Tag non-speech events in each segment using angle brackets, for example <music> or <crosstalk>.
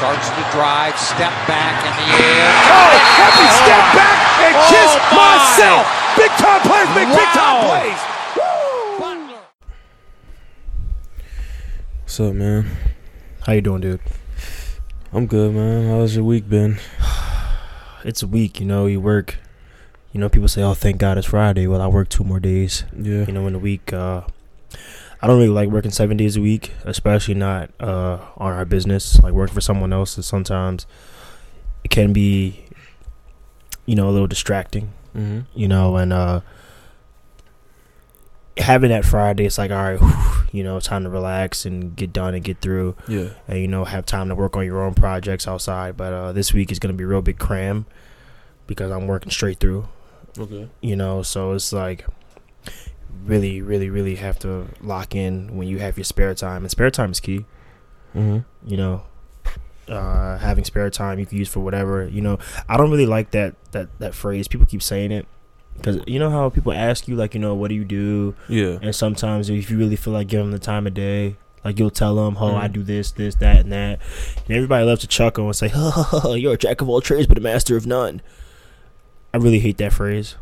Starts to drive, step back in the air. Oh, happy step back and Oh, kiss my. myself. Big time players make big time Wow. plays. Butler. What's up, man? How you doing, dude? I'm good, man. How's your week been? <sighs> It's a week, you know. You work. You know, people say, "Oh, thank God it's Friday." Well, I work two more days. Yeah. You know, in the week. Uh, I don't really like working seven days a week, especially not uh, on our business. Like working for someone else is sometimes it can be, you know, a little distracting. Mm-hmm. You know, and uh, having that Friday, it's like, all right, whew, you know, time to relax and get done and get through. Yeah. and you know have time to work on your own projects outside. But uh, this week is gonna be a real big cram because I'm working straight through. Okay. You know, so it's like really, really, really have to lock in when you have your spare time, and spare time is key. Mm-hmm. You know, uh, having spare time you can use for whatever. You know, I don't really like that that that phrase. People keep saying it. Because you know how people ask you like you know what do you do Yeah. and sometimes if you really feel like giving them the time of day, like you'll tell them, "Oh, I Mhm. do this, this, that, and that," and everybody loves to chuckle and say, <laughs> "Oh, you're a jack of all trades but a master of none." I really hate that phrase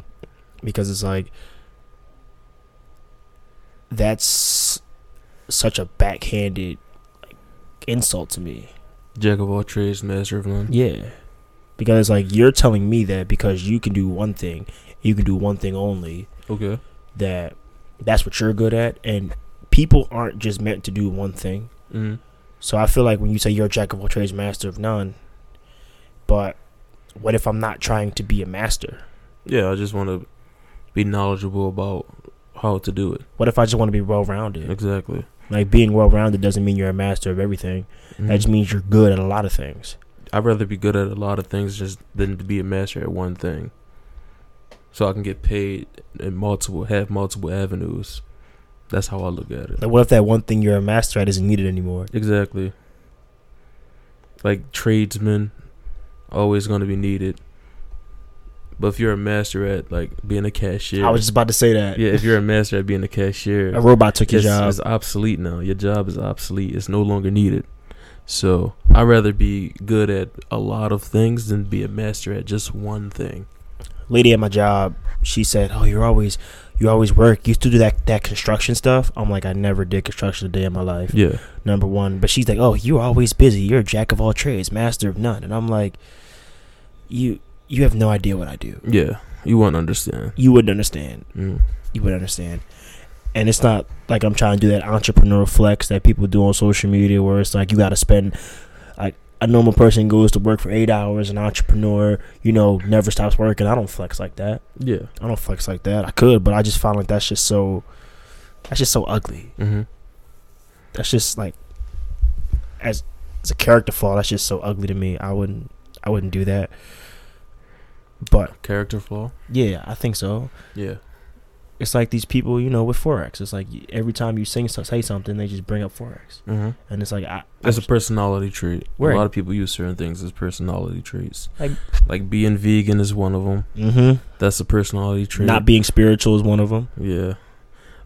because it's like that's such a backhanded like, insult to me. Jack of all trades, master of none. Yeah, because like you're telling me that because you can do one thing, you can do one thing only Okay. that that's what you're good at and people aren't just meant to do one thing Mm-hmm. so i feel like when you say you're a jack of all trades master of none but what if i'm not trying to be a master Yeah, I just want to be knowledgeable about how to do it. what if i just want to be well-rounded Exactly. like being well-rounded doesn't mean you're a master of everything Mhm. that just means you're good at a lot of things I'd rather be good at a lot of things just than to be a master at one thing. So I can get paid in multiple, have multiple avenues. That's how I look at it. like what if that one thing you're a master at isn't needed anymore Exactly. Like tradesmen, always going to be needed. But if you're a master at like being a cashier, i was just about to say that yeah, if you're a master at being a cashier, a robot took your it's, job it's obsolete now. Your job is obsolete. It's no longer needed. So I'd rather be good at a lot of things than be a master at just one thing. lady at my job, she said, "Oh, you're always, you always work. You used to do that that construction stuff." I'm like, I never did construction a day in my life. Yeah. Number one, but she's like, "Oh, you're always busy. You're a jack of all trades, master of none." And I'm like, "You, you have no idea what I do. Yeah. You wouldn't understand. You wouldn't understand. Mm. You wouldn't understand." And it's not like I'm trying to do that entrepreneur flex that people do on social media, where it's like you got to spend like a normal person goes to work for eight hours. An entrepreneur, you know, never stops working. I don't flex like that. Yeah. I don't flex like that. I could, but I just find like that's just so that's just so ugly. Mm-hmm. That's just like as as a character flaw, that's just so ugly to me. I wouldn't I wouldn't do that. But Character flaw. yeah, I think so. Yeah. It's like these people, you know, with forex. It's like every time you sing say something, they just bring up forex, Mm-hmm. and it's like I, a personality trait. Right. A lot of people use certain things as personality traits. Like- like being vegan is one of them. mm-hmm. That's a personality trait. not being spiritual is one of them. Yeah.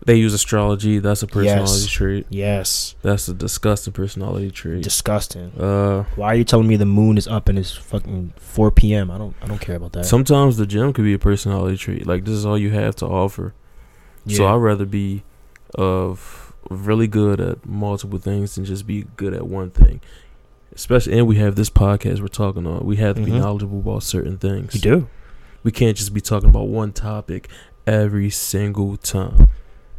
They use astrology. That's a personality Yes. trait. Yes, That's a disgusting personality trait. disgusting. uh, Why are you telling me the moon is up and it's fucking 4 p.m.? I don't I don't care about that. sometimes the gym could be a personality trait. Like this is all you have to offer. So I'd rather be of really good at multiple things than just be good at one thing. Especially, and we have this podcast we're talking on. We have to be Mhm. knowledgeable about certain things. you do. We can't just be talking about one topic every single time.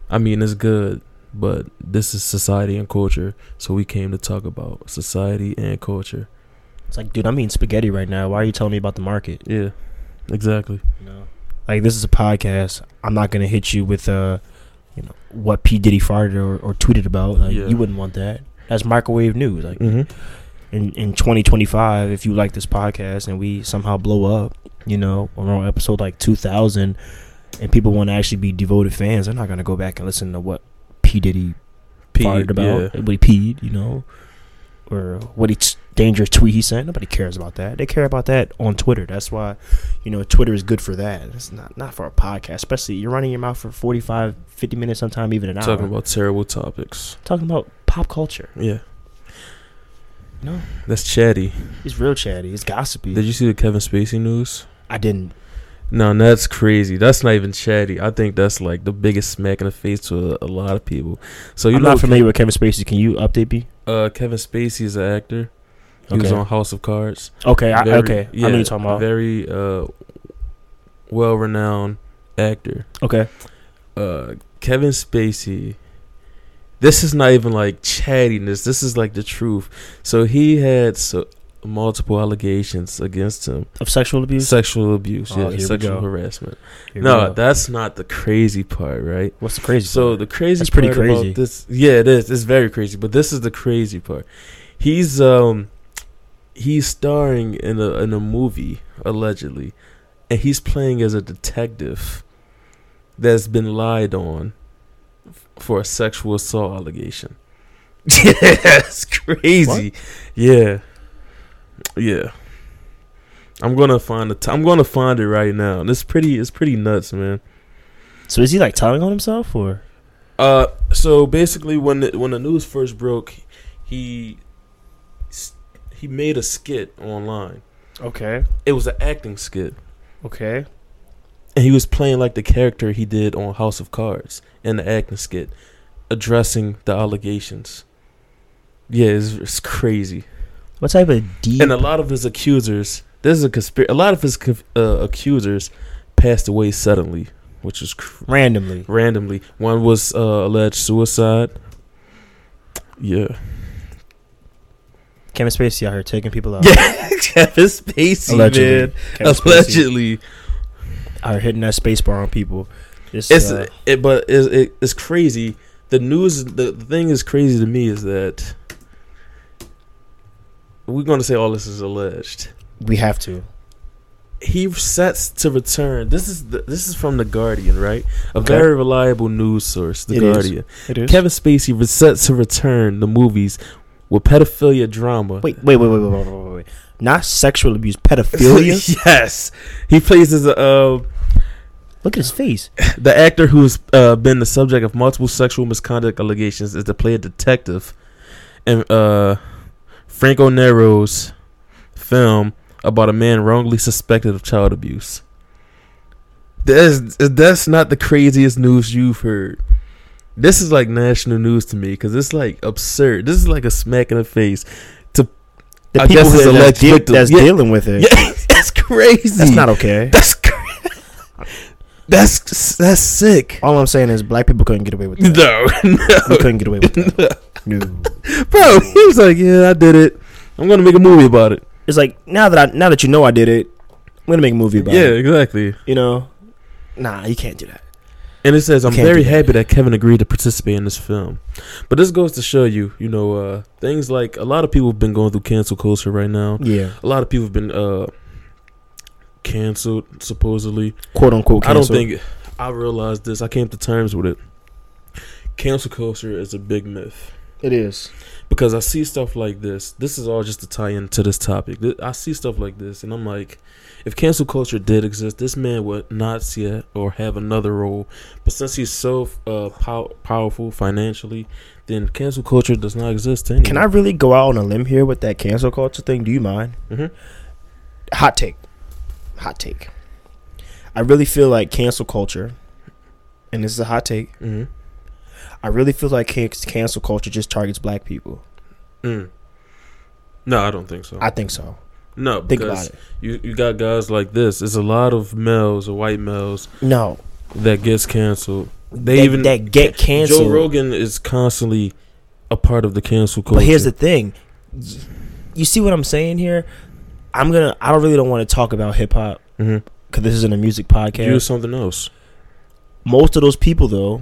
I mean, it's good, but this is society and culture, so we came to talk about society and culture. It's like, dude, I'm eating spaghetti right now. Why are you telling me about the market? Yeah, exactly. No. Like this is a podcast. I'm not gonna hit you with uh, you know, what P Diddy farted or, or tweeted about. Like Yeah. you wouldn't want that. That's microwave news. Like Mm-hmm. in in 2025, if you like this podcast and we somehow blow up, you know, on our episode like 2000, and people want to actually be devoted fans, they're not gonna go back and listen to what P Diddy farted about, what he peed, you know, or what he t- dangerous tweet he sent. Nobody cares about that. They care about that on Twitter. That's why, you know, Twitter is good for that. It's not not for a podcast, especially you're running your mouth for 45, 50 minutes, sometime even an hour. Talking about terrible topics. talking about pop culture. Yeah. No, That's chatty. he's real chatty. It's gossipy. Did you see the Kevin Spacey news? I didn't. No, that's crazy. That's not even chatty. I think that's like the biggest smack in the face to a, a lot of people. So you I'm not familiar with Kevin Spacey. Can you update me? uh, Kevin Spacey is an actor. He was on House of Cards. Okay, I, Very- okay. I know you're talking about. Very uh, well-renowned actor. okay. uh Kevin Spacey this is not even like chattiness this is like the truth so he had so multiple allegations against him. Of sexual abuse. sexual abuse Oh, yeah sexual harassment. Here no that's not the crazy part right? What's the crazy? so part? the crazy That's pretty crazy. this yeah it is. It's very crazy but this is the crazy part. He's um he's starring in a in a movie allegedly and he's playing as a detective that's been lied on for a sexual assault allegation. <laughs> Yeah it's crazy. Yeah yeah i'm gonna find the t- i'm gonna find it right now and it's pretty it's pretty nuts man so is he like telling on himself or? Uh, so basically, when the, when the news first broke, he he made a skit online. Okay. It was an acting skit, Okay. and he was playing like the character he did on House of Cards in the acting skit, addressing the allegations. Yeah, it's, it's crazy, What type of deep? and a lot of his accusers. This is a conspiracy. A lot of his uh, accusers passed away suddenly, which is cr- randomly. randomly. One was uh, alleged suicide. Yeah. Kevin Spacey out here taking people out. Yeah, <laughs> Kevin Spacey, Allegedly. man. Kevin Spacey Allegedly, out hitting that space bar on people. It's, it's uh, it, but it's, it, it's crazy. The news, the, the thing is crazy to me is that we're gonna say all this is alleged. we have to. He sets to return. This is the, this is from the Guardian, right? A Okay. very reliable news source, the It is. Guardian. It is. Kevin Spacey set to return the movies with pedophilia drama. Wait, wait, wait, wait, wait, wait, wait, wait. Not sexual abuse, pedophilia. <laughs> yes, he plays as a. Uh, Look at his face. <laughs> The actor who's uh, been the subject of multiple sexual misconduct allegations is to play a detective in uh, Franco Nero's film about a man wrongly suspected of child abuse. That's that's not the craziest news you've heard. This is like national news to me because it's like absurd. This is like a smack in the face. To the I people guess it's that, alleged that's, deal- victim. that's Yeah. dealing with it. <laughs> Yeah, that's crazy. That's not okay. That's cra- that's that's sick. All I'm saying is black people couldn't get away with that. No, <laughs> no. We couldn't get away with that. No. <laughs> bro. He was like, "Yeah, I did it. I'm gonna make a movie about it." It's like now that I now that you know I did it, I'm gonna make a movie about it. yeah, it. exactly. You know? Nah, you can't do that. And it says, "I'm can't very do that. happy that Kevin agreed to participate in this film." But this goes to show you, you know, uh, things like a lot of people have been going through cancel culture right now. Yeah. A lot of people have been uh, canceled supposedly. Quote unquote I don't think I realized this. I came to terms with it. Cancel culture is a big myth. it is. because I see stuff like this. This is all just to tie into this topic. I see stuff like this, and I'm like, if cancel culture did exist, this man would not see it or have another role. But since he's so uh, pow- powerful financially, then cancel culture does not exist anymore. Can I really go out on a limb here with that cancel culture thing? Do you mind? Mhm. Hot take. Hot take. I really feel like cancel culture, and this is a hot take. Mm-hmm. I really feel like cancel culture just targets black people. Mm. No, I don't think so. I think so. no, Think about it. you you got guys like this. There's a lot of males or white males No, that gets canceled. They that, even that get canceled. Joe Rogan is constantly a part of the cancel culture. But here's the thing. You see what I'm saying here? I'm gonna. I don't really don't want to talk about hip hop mm-hmm. because this isn't a music podcast. Use something else. most of those people though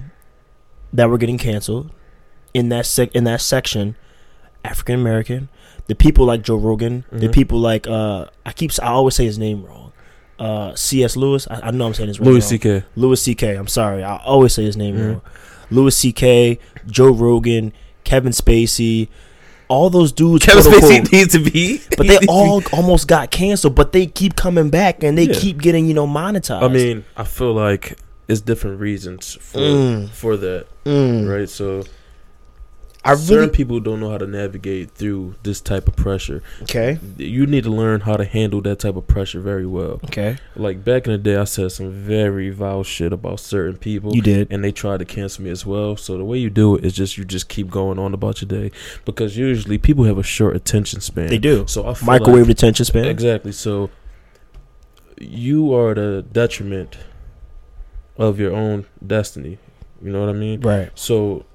that were getting canceled in that sec- in that section African American the people like Joe Rogan the Mhm. people like uh I keep I always say his name wrong uh C.S. Lewis I, I know I'm saying his name Louis wrong. C.K. Louis C.K. I'm sorry I always say his name Mhm. wrong Louis C.K. Joe Rogan Kevin Spacey all those dudes quote, unquote, needs to be, but they <laughs> all almost got canceled but they keep coming back and they Yeah. keep getting you know monetized I mean, I feel like it's different reasons for Mm. for that, Mm. right? So I certain really people don't know how to navigate through this type of pressure. okay. You need to learn how to handle that type of pressure very well. Okay, Like back in the day, I said some very vile shit about certain people. you did. and they tried to cancel me as well. So the way you do it is just you just keep going on about your day because usually people have a short attention span. They do. So I Microwave like- attention span. exactly. So you are the detriment of your own destiny. You know what I mean? Right. So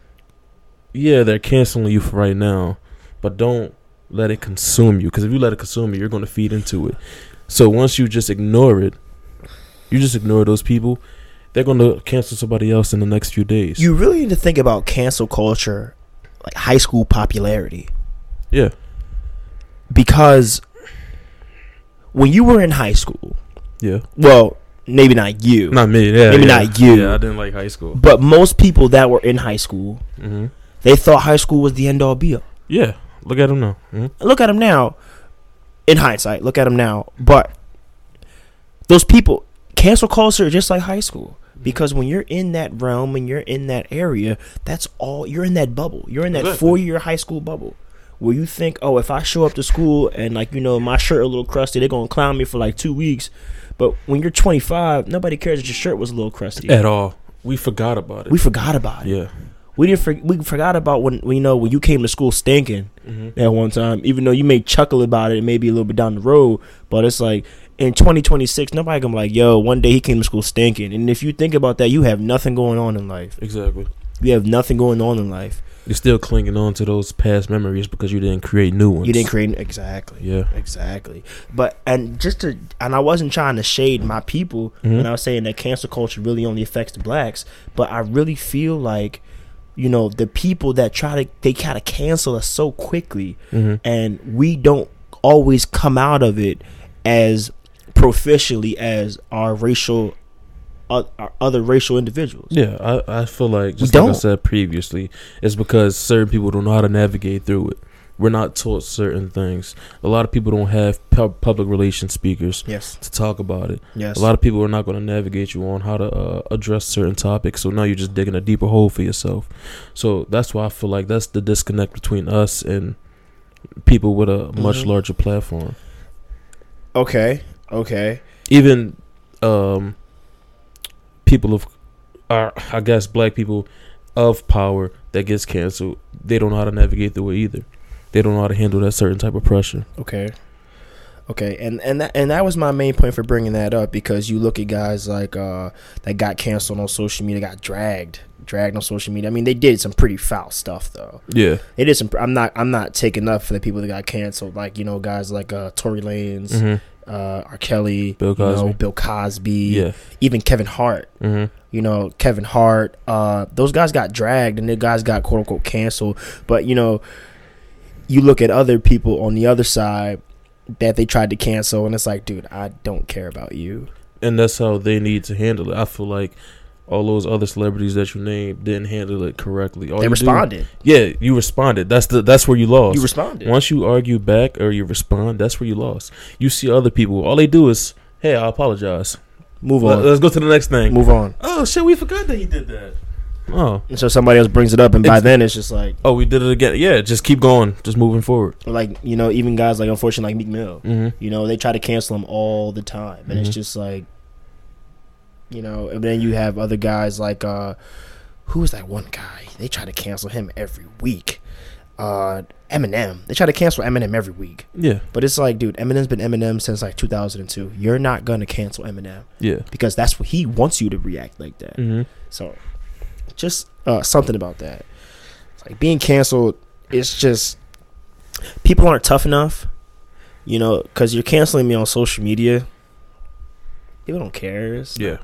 yeah, they're canceling you for right now, but don't let it consume you because if you let it consume you, you're going to feed into it. So once you just ignore it, you just ignore those people. They're going to cancel somebody else in the next few days. You really need to think about cancel culture, like high school popularity, yeah. because when you were in high school, Yeah. well, maybe not you, Not me. Yeah. Maybe yeah. not you. Yeah, I didn't like high school. but most people that were in high school, hmm they thought high school was the end all be all. Yeah. Look at him now. hmm Look at them now. In hindsight, look at them now. But those people, cancel culture, just like high school. Because when you're in that realm and you're in that area, that's all you're in that bubble. You're in that Exactly. four year high school bubble where you think, oh, if I show up to school and like you know my shirt a little crusty, they're gonna clown me for like two weeks. But when you're 25, nobody cares that your shirt was a little crusty. At all. We forgot about it. We forgot about it. yeah. We didn't. For, we forgot about when you know when you came to school stinking hmm at one time. Even though you may chuckle about it, maybe a little bit down the road, but it's like in 2026, nobody gonna be like, "Yo, one day he came to school stinking." And if you think about that, you have nothing going on in life. Exactly. You have nothing going on in life. You're still clinging on to those past memories because you didn't create new ones. You didn't create exactly. Yeah. Exactly. But and just to and I wasn't trying to shade my people Mhm. when I was saying that cancel culture really only affects the blacks, but I really feel like you know the people that try to they kind of cancel us so quickly hmm and we don't always come out of it as proficiently as our racial uh, our other racial individuals. Yeah, I, I feel like just We like I don't. said previously, it's because certain people don't know how to navigate through it. We're not taught certain things. A lot of people don't have pub- public relations speakers Yes. to talk about it. Yes. A lot of people are not going to navigate you on how to uh, address certain topics. So now you're just digging a deeper hole for yourself. So that's why I feel like that's the disconnect between us and people with a much Mhm. larger platform. okay. Okay. Even um, people of, uh, I guess, black people of power that gets canceled, they don't know how to navigate through it either. They don't know how to handle that certain type of pressure. Okay. Okay, and and that, and that was my main point for bringing that up because you look at guys like uh that got canceled on social media, got dragged, dragged on social media. I mean, they did some pretty foul stuff though. Yeah. They did some. I'm not. I'm not taking up for the people that got canceled. Like you know, guys like uh Tory Lanez, hmm uh R. Kelly, Bill you know, Cosby. Bill Cosby, Yeah. even Kevin Hart. hmm You know, Kevin Hart. Uh, those guys got dragged and the guys got quote unquote canceled. But you know, you look at other people on the other side that they tried to cancel, and it's like, dude, I don't care about you. and that's how they need to handle it. I feel like all those other celebrities that you named didn't handle it correctly. All they you do- responded. yeah, you responded. That's the that's where you lost. You responded. Once you argue back or you respond, that's where you lost. You see other people, all they do is, "Hey, I apologize." Move on. Let, us go to the next thing. Move on. Oh shit, we forgot that he did that. Oh, And so somebody else brings it up, and by It's- then it's just like, oh, we did it again. Yeah, just keep going, just moving forward. like you know, even guys like unfortunately like Meek Mill. hmm You know, they try to cancel him all the time, and it's Mhm. just like, you know. And then you have other guys like, uh who's that one guy? They try to cancel him every week. Uh Eminem. They try to cancel Eminem every week, Yeah, but it's like, dude, Eminem's been Eminem since like 2002. You're not gonna cancel Eminem yeah. because that's what he wants you to react like that. hmm So, just uh, something about that. It's like being canceled. It's just people aren't tough enough, you know, because you're canceling me on social media. People don't care. It's- Yeah.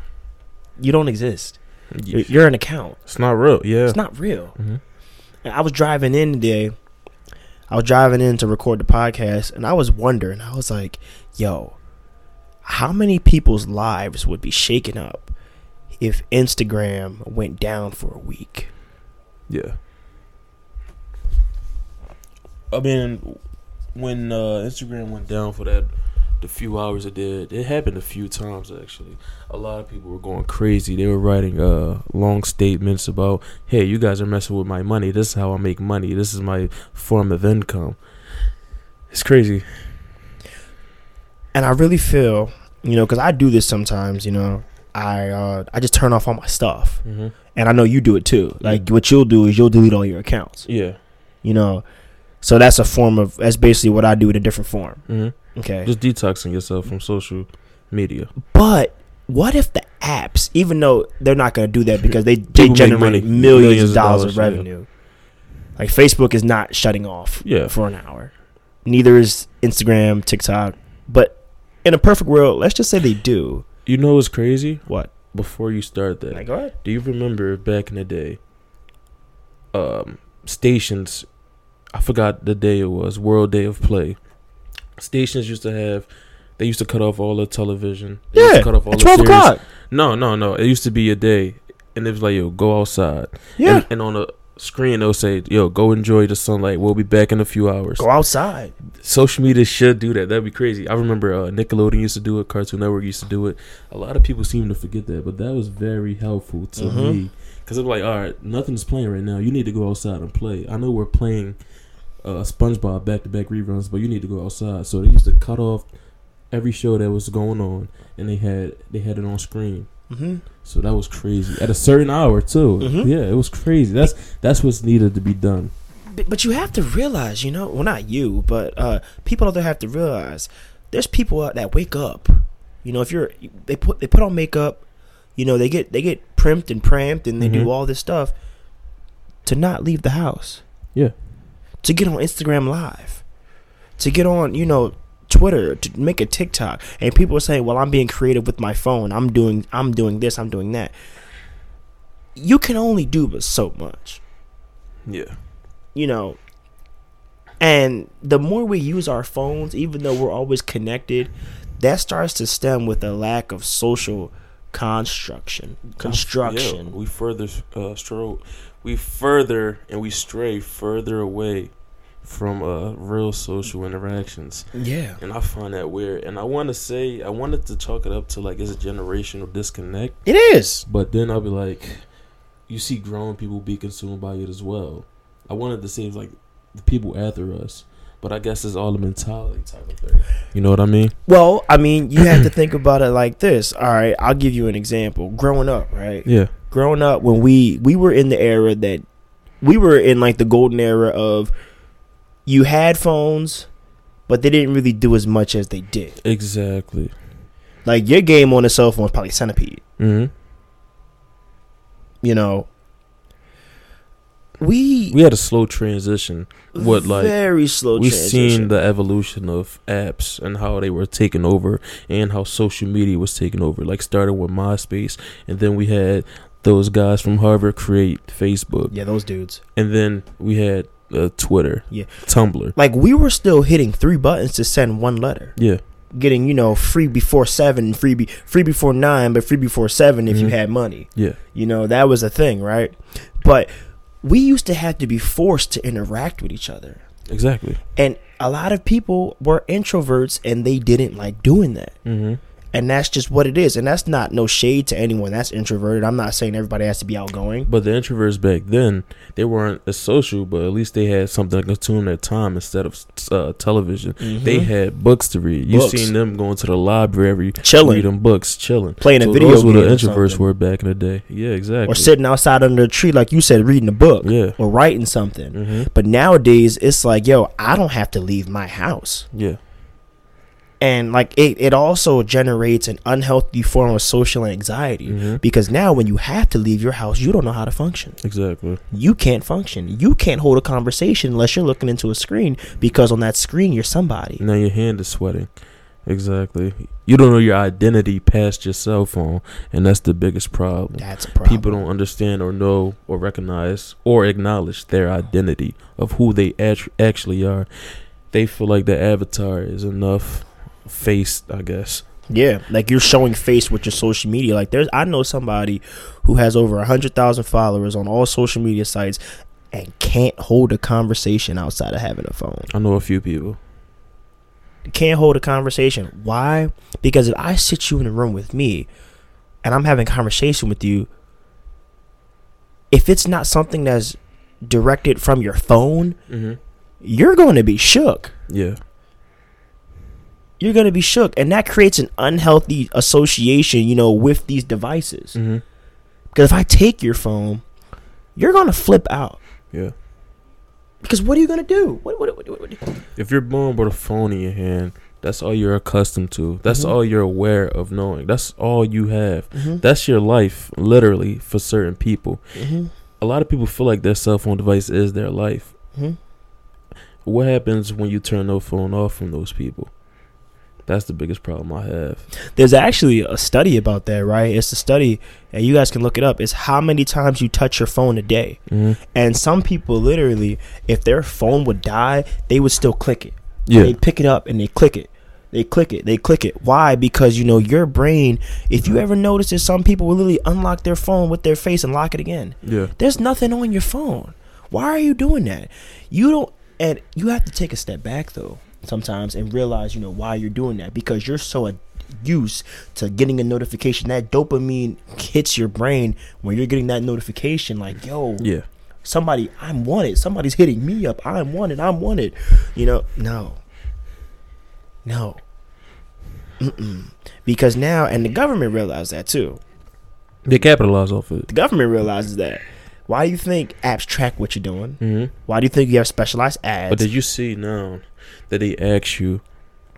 You don't exist. You're, you're an account. It's not real. Yeah. It's not real. hmm And I was driving in today. I was driving in to record the podcast, and I was wondering. I was like, "Yo, how many people's lives would be shaken up if Instagram went down for a week?" Yeah. I mean, when uh, Instagram went down for that the few hours it did, it happened a few times actually. A lot of people were going crazy. They were writing uh long statements about, "Hey, you guys are messing with my money. This is how I make money. This is my form of income." It's crazy. and I really feel, you know, because I do this sometimes. You know, I uh, I just turn off all my stuff, Mm-hmm. and I know you do it too. Like what you'll do is you'll delete all your accounts. Yeah. You know, so that's a form of that's basically what I do in a different form. Mm-hmm. Okay, Just detoxing yourself from social media. but what if the apps, even though they're not going to do that <laughs> because they, they generate money. millions, Millions of dollars, of yeah. revenue, like Facebook is not shutting off Yeah. for an hour. Neither is Instagram, TikTok. But in a perfect world, let's just say they do. You know what's crazy? What? Before you start that, Like, go ahead. Do you remember back in the day? Um, stations, I forgot the day it was. World Day of Play. Stations used to have. They used to cut off all the television. They used Yeah, to cut off all at the 12 series. o'clock. No, no, no. It used to be a day, and it was like, yo, go outside. Yeah. And, and on the screen, they'll say, yo, go enjoy the sunlight. We'll be back in a few hours. Go outside. Social media should do that. That'd be crazy. I remember uh, Nickelodeon used to do it. Cartoon Network used to do it. A lot of people seem to forget that, but that was very helpful to Mhm. me because it was like, all right, nothing's playing right now. You need to go outside and play. I know we're playing uh, SpongeBob back to back reruns, but you need to go outside. So they used to cut off every show that was going on, and they had they had it on screen. Mm-hmm. So that was crazy at a certain hour too. Mhm. Yeah, it was crazy. That's that's what's needed to be done. But, you have to realize, you know, well, not you, but uh, people out there have to realize there's people that wake up. You know, if you're they put they put on makeup, you know, they get they get primped and pramped and they Mhm. do all this stuff to not leave the house. Yeah. To get on Instagram live. To get on, you know, Twitter, to make a TikTok. And people are saying, Well, I'm being creative with my phone. I'm doing I'm doing this, I'm doing that. You can only do but so much Yeah. you know and the more we use our phones even though we're always connected that starts to stem with a lack of social construction construction Yeah, we further uh, stro- we further and we stray further away from uh, real social interactions, yeah and I find that weird. And I want to say I wanted to chalk it up to like it's a generational disconnect, it is but then I'll be like, you see grown people be consumed by it as well. I wanted to say like the people after us, but I guess it's all a mentality type of thing. You know what I mean? well i mean you have to think about it like this all right i'll give you an example growing up right Yeah. growing up when we we were in the era that we were in like the golden era of you had phones but they didn't really do as much as they did Exactly. like your game on a cell phone is probably centipede hmm you know we We had a slow transition. What like very slow We've seen the evolution of apps and how they were taken over and how social media was taken over. Like starting with MySpace and then we had those guys from Harvard create Facebook. yeah those dudes And then we had uh, Twitter. Yeah. Tumblr. like we were still hitting three buttons to send one letter Yeah. getting you know free before seven free be- free before nine but free before seven if you Mhm. had money Yeah. you know that was a thing right but we used to have to be forced to interact with each other Exactly. and a lot of people were introverts and they didn't like doing that Mm-hmm. And that's just what it is and that's not no shade to anyone that's introverted i'm not saying everybody has to be outgoing But the introverts back then, they weren't as social, but at least they had something to consume their time instead of uh, television. They Mhm. had books to read. You Books. seen them going to the library, Chilling. reading books, chilling. playing a So video those were the introverts were back in the day. Yeah, exactly. or sitting outside under a tree like you said reading a book Yeah. or writing something Mm-hmm. but nowadays it's like yo i don't have to leave my house Yeah. And like it, it also generates an unhealthy form of social anxiety Mhm. because now when you have to leave your house you don't know how to function Exactly. you can't function you can't hold a conversation unless you're looking into a screen because on that screen you're somebody Now your hand is sweating. Exactly. You don't know your identity past your cell phone, and that's the biggest problem. that's a problem People don't understand or know or recognize or acknowledge their identity of who they act- actually are. They feel like their avatar is enough face, I guess. Yeah, like you're showing face with your social media. Like there's, I know somebody who has over a hundred thousand followers on all social media sites and can't hold a conversation outside of having a phone. I know a few people. Can't hold a conversation. Why? Because if I sit you in a room with me and I'm having a conversation with you, if it's not something that's directed from your phone, Mm-hmm. you're going to be shook. Yeah. You're going to be shook. And that creates an unhealthy association, you know, with these devices. Mm-hmm. Because if I take your phone, you're going to flip out. Yeah. Because what are you going to do? What, what, what, what, If you're born with a phone in your hand, that's all you're accustomed to. That's Mhm. all you're aware of knowing. That's all you have. Mhm. That's your life, literally, for certain people. Mhm. A lot of people feel like their cell phone device is their life. Mhm. What happens when you turn the phone off from those people? That's the biggest problem I have. There's actually a study about that, right? It's a study, and you guys can look it up. It's how many times you touch your phone a day. Mm-hmm. And some people literally, if their phone would die, they would still click it. Yeah. They pick it up and they click it. They click it. They click it. Why? Because you know your brain. If you ever notice that some people will literally unlock their phone with their face and lock it again. Yeah. There's nothing on your phone. Why are you doing that? You don't. And you have to take a step back though sometimes and realize you know why you're doing that because you're so used to getting a notification that dopamine hits your brain when you're getting that notification like yo Yeah. somebody I'm wanted. Somebody's hitting me up. I'm wanted. I'm wanted. You know, no. No. Mm-mm. Because now, and the government realized that too. They capitalize off it. The government realizes that. Why do you think apps track what you're doing? Mm-hmm. Why do you think you have specialized ads? But did you see now that they ask you,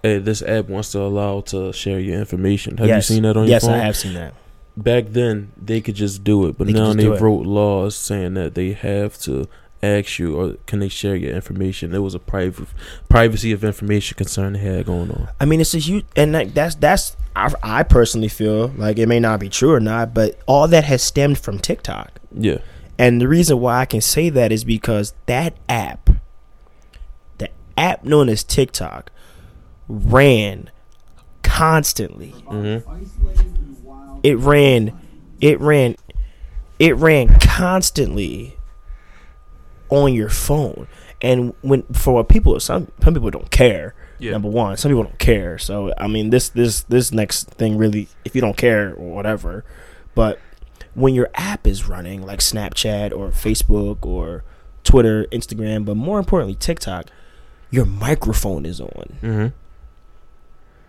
hey, this app wants to allow to share your information? Have Yes. you seen that on yes, your phone? Yes, I have seen that. Back then, they could just do it, but They now they wrote laws saying that they have to ask you or can they share your information. It was a private privacy of information concern they had going on. I mean, it's a huge, and like, that's that's. I, I personally feel like it may not be true or not, but all that has stemmed from TikTok. Yeah, And the reason why I can say that is because that app, app known as TikTok, ran constantly. mm-hmm. It ran, it ran, it ran constantly on your phone. And when for what people, some some people don't care. Yeah. Number one, some people don't care. So I mean, this this this next thing really, if you don't care or whatever, but when your app is running like Snapchat or Facebook or Twitter, Instagram, but more importantly TikTok, your microphone is on. Mm-hmm.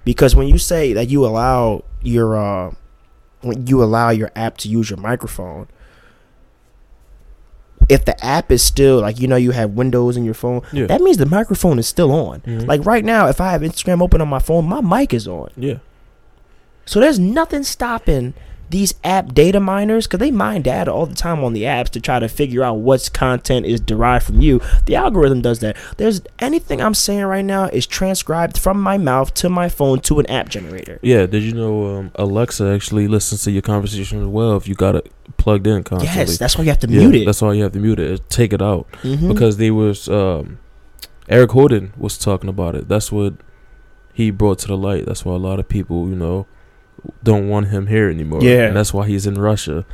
Because when you say that you allow your uh when you allow your app to use your microphone, if the app is still like you know you have Windows in your phone, Yeah. that means the microphone is still on. Mhm. Like right now, if I have Instagram open on my phone, my mic is on. Yeah, So there's nothing stopping these app data miners because they mine data all the time on the apps to try to figure out what's content is derived from you. The algorithm does that. There's anything I'm saying right now is transcribed from my mouth to my phone to an app generator. yeah. Did you know um, Alexa actually listens to your conversation as well if you got it plugged in constantly? Yes, that's why you have to yeah, mute it. That's why you have to mute it. Take it out. Mhm. because they was um, Eric Holden was talking about it. That's what he brought to the light. That's why a lot of people, you know, don't want him here anymore. Yeah. and that's why he's in Russia.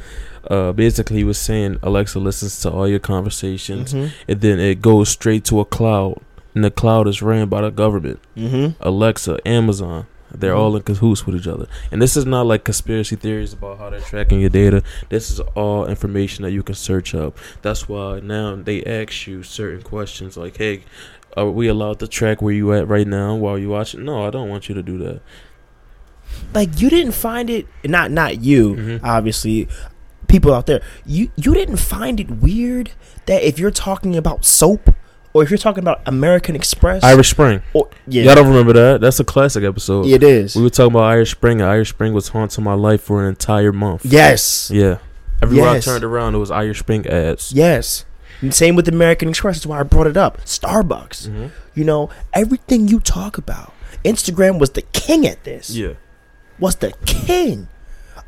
Uh, basically, he was saying Alexa listens to all your conversations, Mhm. and then it goes straight to a cloud, and the cloud is ran by the government. Mhm. Alexa, Amazon. They're Mhm. all in cahoots with each other. And this is not like conspiracy theories about how they're tracking your data. This is all information that you can search up. That's why now they ask you certain questions like, hey, are we allowed to track where you at right now while you watching? No, I don't want you to do that. Like you didn't find it not not you, Mhm. obviously. People out there, you you didn't find it weird that if you're talking about soap or if you're talking about American Express Irish Spring. or yeah, Y'all don't remember that? That's a classic episode. it is. We were talking about Irish Spring. and Irish Spring was haunting my life for an entire month. Yes. Yeah. Everywhere Yes. I turned around, it was Irish Spring ads. Yes. And same with American Express. That's why I brought it up. Starbucks. Mhm. You know, everything you talk about. Instagram was the king at this. Yeah. Was the king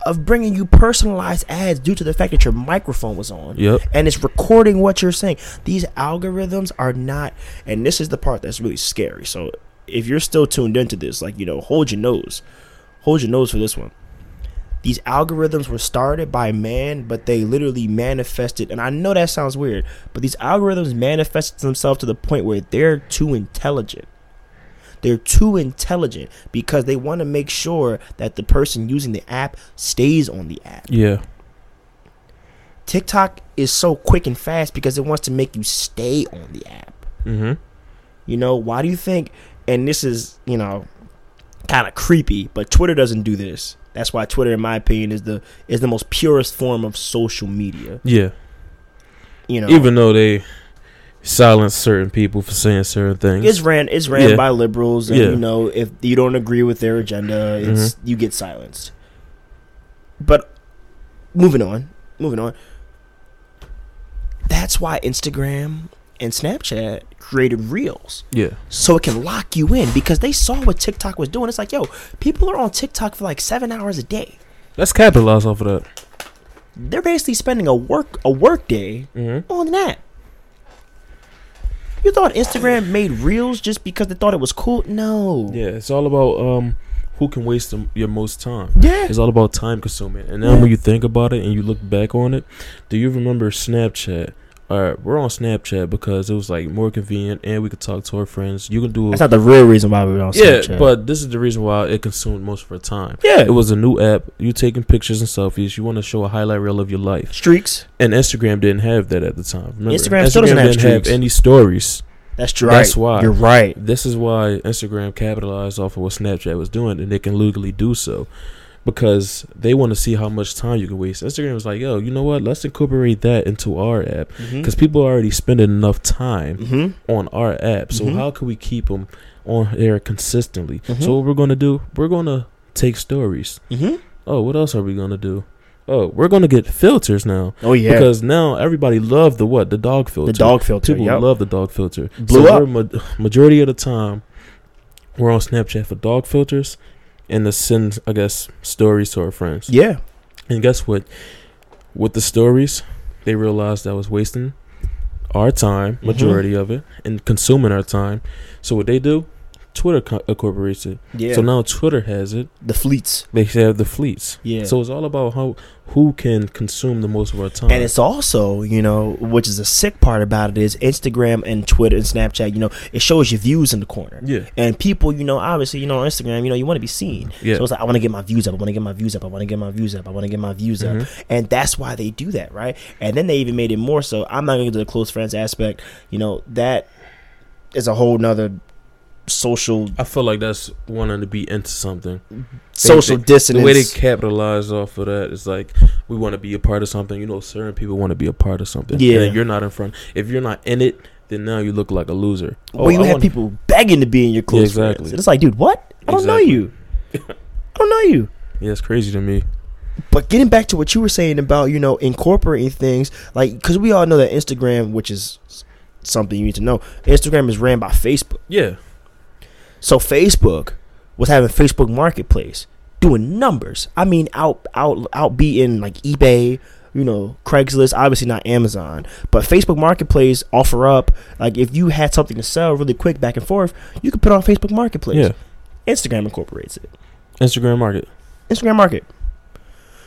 of bringing you personalized ads due to the fact that your microphone was on. Yep. And it's recording what you're saying. These algorithms are not, and this is the part that's really scary. So if you're still tuned into this, like, you know, hold your nose. Hold your nose for this one. These algorithms were started by man, but they literally manifested. And I know that sounds weird, but these algorithms manifested themselves to the point where they're too intelligent They're too intelligent because they want to make sure that the person using the app stays on the app. Yeah. TikTok is so quick and fast because it wants to make you stay on the app. Mm-hmm. You know, why do you think and this is, you know, kind of creepy, but Twitter doesn't do this. That's why Twitter in my opinion is the is the most purest form of social media. Yeah. You know, Even though they silence certain people for saying certain things. it's ran it's ran Yeah. by liberals and Yeah. you know, if you don't agree with their agenda, it's Mm-hmm. you get silenced. But moving on, moving on. That's why Instagram and Snapchat created Reels. yeah. so it can lock you in because they saw what TikTok was doing. It's like, yo, people are on TikTok for like seven hours a day. Let's capitalize off of that. They're basically spending a work a work day Mm-hmm. on that. You thought Instagram made reels just because they thought it was cool? No. Yeah, it's all about um who can waste the, your most time. Yeah. It's all about time consuming. And then when you think about it and you look back on it, do you remember Snapchat? All right, we're on Snapchat because it was like more convenient and we could talk to our friends. You can do That's not the real reason why we were on yeah, Snapchat. but this is the reason why it consumed most of our time. yeah, It was a new app. You taking pictures and selfies. You want to show a highlight reel of your life. streaks. And Instagram didn't have that at the time. Remember, Instagram still doesn't have didn't streaks. have any stories. That's true. That's why. You're right. This is why Instagram capitalized off of what Snapchat was doing, and they can legally do so because they want to see how much time you can waste. Instagram was like, "Yo, you know what? Let's incorporate that into our app because people are already spending enough time Mm-hmm. on our app. So Mhm. how can we keep them on there consistently? Mhm. So what we're gonna do? We're gonna take stories. Mm-hmm. Oh, what else are we gonna do? Oh, we're gonna get filters now Oh yeah. because now everybody love the what the dog filter. the dog filter. People Yep. love the dog filter. Blew so up. Ma- majority of the time, we're on Snapchat for dog filters, and to send, I guess, stories to our friends. Yeah. And guess what? With the stories, they realized that was wasting our time, Mhm. majority of it, and consuming our time. So what they do? Twitter co- incorporates it. Yeah. So now Twitter has it. the fleets. They have the fleets. Yeah. So it's all about how who can consume the most of our time. And it's also, you know, which is a sick part about it is Instagram and Twitter and Snapchat, you know, it shows your views in the corner. yeah, And people, you know, obviously, you know, on Instagram, you know, you want to be seen. yeah. So it's like, I want to get my views up. I want to get my views up. I want to get my views up. I want to get my views up. Mhm. And that's why they do that, right? And then they even made it more so. I'm not going to to the close friends aspect. You know, that is a whole nother social I feel like that's wanting to be into something. social they- dissonance. The way they capitalize off of that is like we want to be a part of something. You know, certain people want to be a part of something. Yeah. and you're not in front. If you're not in it, then now you look like a loser. well, you oh, I have wanna- people begging to be in your close Yeah, exactly. friends. And it's like, dude, what? I don't know you. I don't know you. <laughs> Yeah, it's crazy to me. But getting back to what you were saying about you know incorporating things like because we all know that Instagram, which is something you need to know, Instagram is ran by Facebook. Yeah, So Facebook was having Facebook Marketplace doing numbers. I mean, out out outbeating like eBay, you know, Craigslist. Obviously not Amazon, but Facebook Marketplace OfferUp like if you had something to sell really quick back and forth, you could put it on Facebook Marketplace. yeah. Instagram incorporates it. Instagram market. Instagram Market.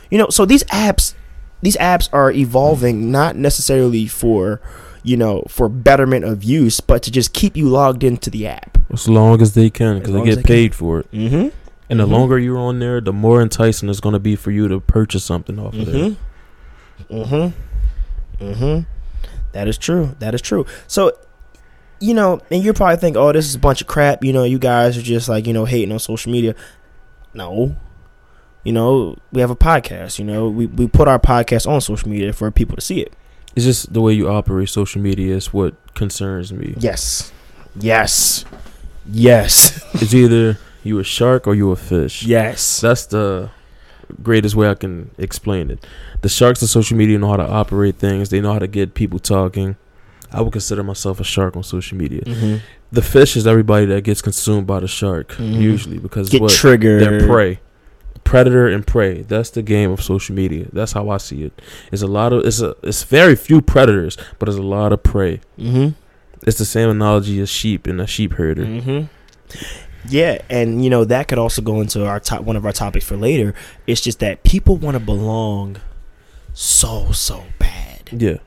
You know, so these apps, these apps are evolving not necessarily for, you know, for betterment of use, but to just keep you logged into the app. As long as they can, because they get they can. paid for it. Mm-hmm. And the Mhm. longer you're on there, the more enticing it's going to be for you to purchase something off of there. Mm-hmm. Mm-hmm. Mm-hmm. That is true. That is true. So, you know, and you're probably think, oh, this is a bunch of crap. You know, you guys are just like, you know, hating on social media. No. You know, we have a podcast. You know, we, we put our podcast on social media for people to see it. It's just the way you operate social media is what concerns me. Yes. Yes. Yes. <laughs> It's either you a shark or you a fish. yes. That's the greatest way I can explain it. The sharks of social media know how to operate things. They know how to get people talking. I would consider myself a shark on social media. Mm-hmm. The fish is everybody that gets consumed by the shark Mhm. usually because Get what triggered. they're prey, predator and prey. That's the game of social media. That's how I see it. It's a lot of it's a it's very few predators, but there's a lot of prey. Mm-hmm. It's the same analogy as sheep and a sheep herder. Mm-hmm. Yeah, and you know that could also go into our top one of our topics for later. It's just that people want to belong so so bad, Yeah,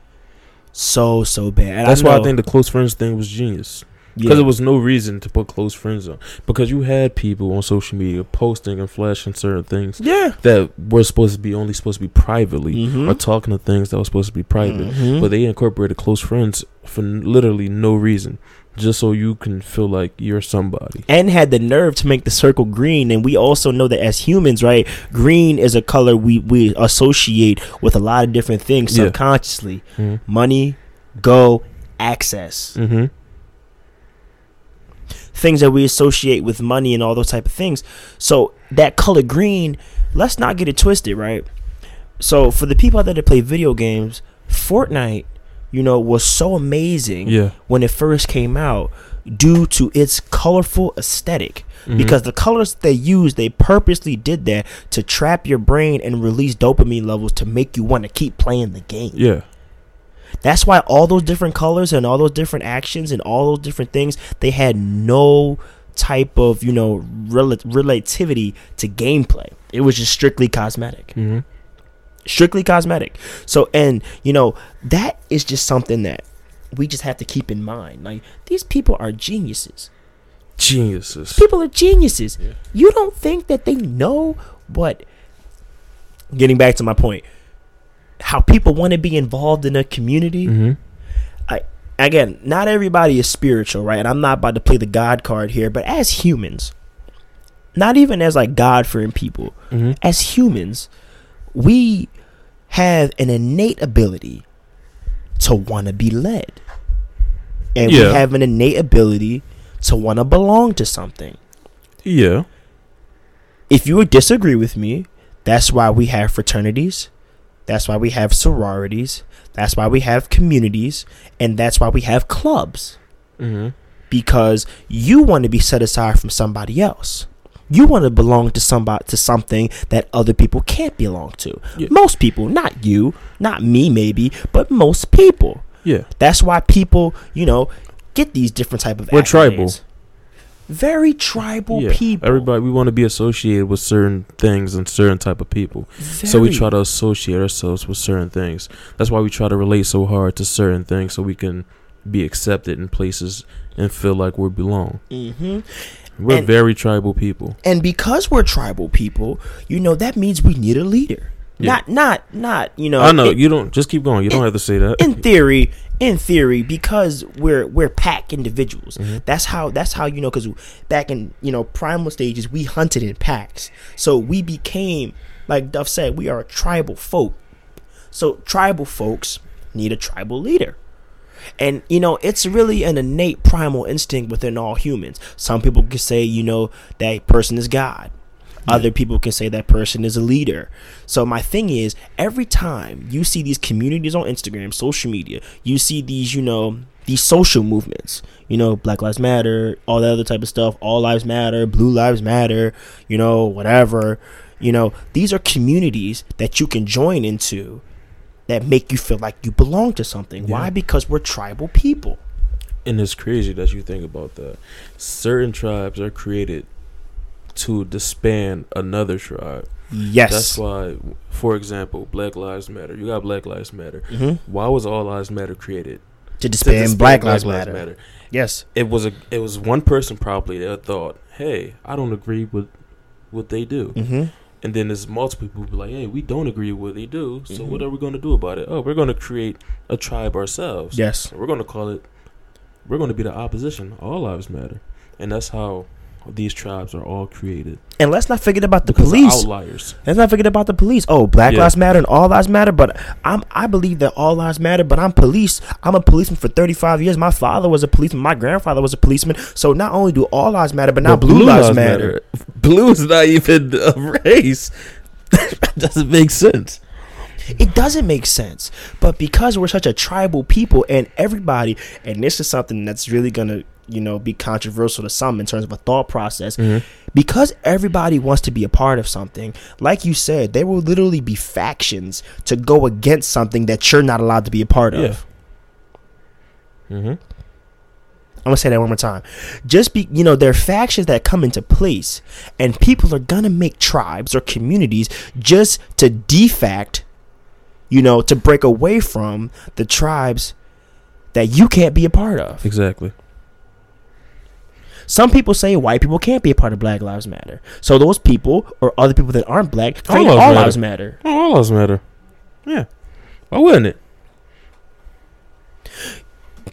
so so bad. And that's why I think the close friends thing was genius. Because Yeah. there was no reason to put close friends on because you had people on social media posting and flashing certain things yeah. that were supposed to be only supposed to be privately Mhm. or talking to things that were supposed to be private Mhm. but they incorporated close friends for literally no reason just so you can feel like you're somebody and had the nerve to make the circle green. And we also know that as humans, right, green is a color we, we associate with a lot of different things Yeah. subconsciously mm-hmm. money, go, access. Mm-hmm. Things that we associate with money and all those type of things. So that color green, let's not get it twisted, right? So for the people out there that play video games, Fortnite, you know, was so amazing yeah when it first came out due to its colorful esthetic Mhm. because the colors they used they purposely did that to trap your brain and release dopamine levels to make you want to keep playing the game yeah that's why all those different colors and all those different actions and all those different things they had no type of you know rel- relativity to gameplay it was just strictly cosmetic mm-hmm. strictly cosmetic. So, and you know, that is just something that we just have to keep in mind. Like, these people are geniuses. geniuses People are geniuses. Yeah. You don't think that they know what. Getting back to my point, how people want to be involved in a community. mm-hmm. Again, not everybody is spiritual, right? And I'm not about to play the God card here, but as humans, not even as like God fearing people, Mm-hmm. as humans, we have an innate ability to want to be led. And Yeah. we have an innate ability to want to belong to something. yeah If you would disagree with me, that's why we have fraternities. That's why we have sororities. That's why we have communities. And that's why we have clubs. mm-hmm. because you want to be set aside from somebody else. You want to belong to somebody to something that other people can't belong to. Yeah. Most people, not you, not me maybe, but most people. yeah That's why people, you know, get these different type of We're tribal. Very tribal yeah people. everybody we want to be associated with certain things and certain type of people So we try to associate ourselves with certain things. That's why we try to relate so hard to certain things so we can be accepted in places and feel like we belong. Mhm. We're And- very tribal people. And because we're tribal people, you know, that means we need a leader. Yeah. Not not not, you know, I know it- you don't just keep going. You don't have to say that. in theory in theory because we're we're pack individuals. Mhm. that's how that's how you know because back in you know primal stages we hunted in packs. So we became like Duff said we are a tribal folk. So tribal folks need a tribal leader. And you know it's really an innate primal instinct within all humans. Some people can say you know that person is god other people can say that person is a leader. So my thing is, every time you see these communities on Instagram, social media, you see these, you know, these social movements, you know, Black Lives Matter, all that other type of stuff, All Lives Matter, Blue Lives Matter, you know, whatever. You know, these are communities that you can join into that make you feel like you belong to something. Why? Because we're tribal people. And it's crazy that you think about that. Certain tribes are created to disband another tribe. Yes. That's why, for example, Black Lives Matter. You got Black Lives Matter. Mhm. Why was All Lives Matter created? To To disband disband Black Lives Matter. Yes. It was a. It was one person probably that thought, "Hey, I don't agree with what they do," Mm-hmm. and then there's multiple people be like, "Hey, we don't agree with what they do. So Mhm. what are we going to do about it? Oh, we're going to create a tribe ourselves. Yes. We're going to call it. We're going to be the opposition. All lives matter, and that's how these tribes are all created. And let's not forget about the police. outliers. Let's not forget about the police. Oh, Black Yeah. Lives Matter and all lives matter. But I'm I believe that all lives matter. But I'm police. I'm a policeman for 35 years. My father was a policeman. My grandfather was a policeman. So not only do all lives matter, but now But blue, lives, matter. <laughs> Blue is not even a race. <laughs> That doesn't make sense. It doesn't make sense. But because we're such a tribal people and everybody, and this is something that's really gonna you know be controversial to some in terms of a thought process. Because everybody wants to be a part of something, like you said, there will literally be factions to go against something that you're not allowed to be a part of. Mm-hmm. I'm gonna say that one more time. Just be, you know, there are factions that come into place, and people are gonna make tribes or communities just to defact, you know, to break away from the tribes that you can't be a part of. Exactly. Some people say white people can't be a part of Black Lives Matter. So those people or other people that aren't black All lives all matter. lives matter. Oh, all lives matter. Yeah. Why wouldn't it?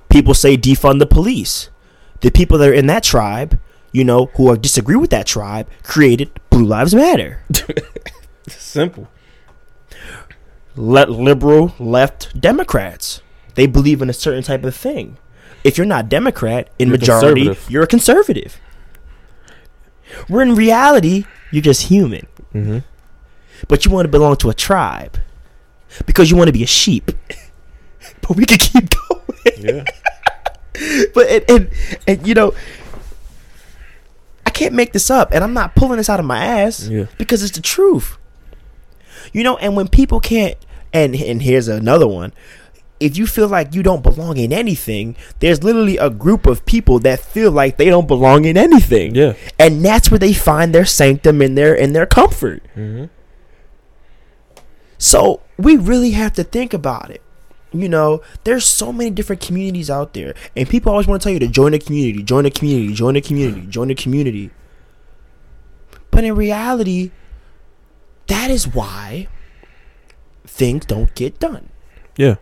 People say defund the police. The people that are in that tribe, you know, who are disagree with that tribe, created Blue Lives Matter. <laughs> Simple. Let liberal left Democrats. They believe in a certain type of thing. If you're not Democrat in You're majority, you're a conservative. Where in reality, you're just human. Mm-hmm. But you want to belong to a tribe. Because you want to be a sheep. <laughs> but we can keep going. Yeah. <laughs> but and, and and you know I can't make this up and I'm not pulling this out of my ass Yeah. because it's the truth. You know, and when people can't and and here's another one. If you feel like you don't belong in anything, there's literally a group of people that feel like they don't belong in anything. Yeah. And that's where they find their sanctum and their and their comfort. Mm-hmm. So we really have to think about it. You know, there's so many different communities out there, and people always want to tell you to join a community, join a community, join a community, <sighs> join a community. But in reality, that is why things don't get done Yeah.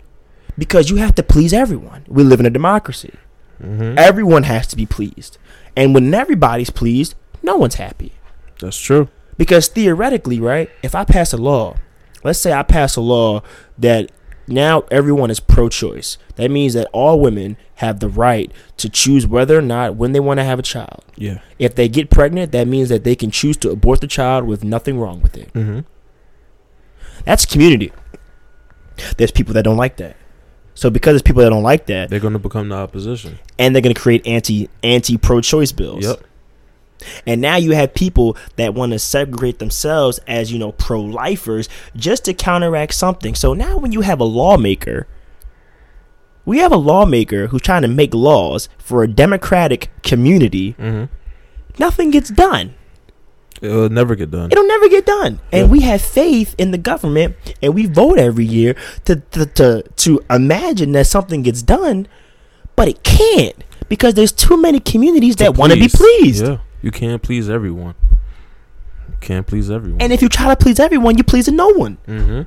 Because you have to please everyone. We live in a democracy. Mm-hmm. Everyone has to be pleased, and when everybody's pleased, no one's happy. That's true. Because theoretically, right, if I pass a law, let's say I pass a law that now everyone is pro choice. That means that all women have the right to choose whether or not when they want to have a child. Yeah. If they get pregnant, that means that they can choose to abort the child with nothing wrong with it. Mm-hmm. That's community. There's people that don't like that. So because there's people that don't like that, They're gonna become the opposition. and they're going to create anti anti pro choice bills. Yep. And now you have people that want to segregate themselves as, you know, pro lifers just to counteract something. So now when you have a lawmaker, we have a lawmaker who's trying to make laws for a democratic community, Mm-hmm. nothing gets done. It'll never get done. It'll never get done. And Yeah. we have faith in the government and we vote every year to, to, to, to imagine that something gets done, but it can't because there's too many communities that want to be pleased. Yeah. You can't please everyone. You can't please everyone. And if you try to please everyone, you're pleasing no one. mm-hmm.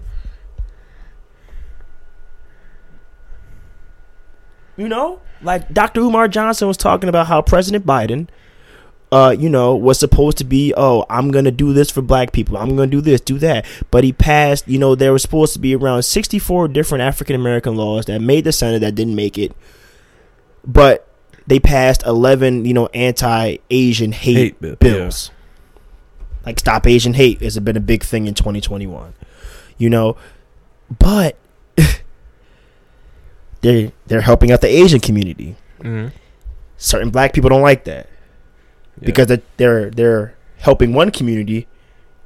You know, like Dr. Umar Johnson was talking about how President Biden, uh, you know, was supposed to be, oh, I'm gonna do this for black people. I'm gonna do this, do that. But he passed. You know, there was supposed to be around 64 different African American laws that made the Senate that didn't make it. But they passed 11, you know, anti-Asian hate, Hate bi- bills. Like stop Asian hate has been a big thing in 2021. You know, but <laughs> they they're helping out the Asian community. Mm-hmm. Certain black people don't like that because they're, they're they're helping one community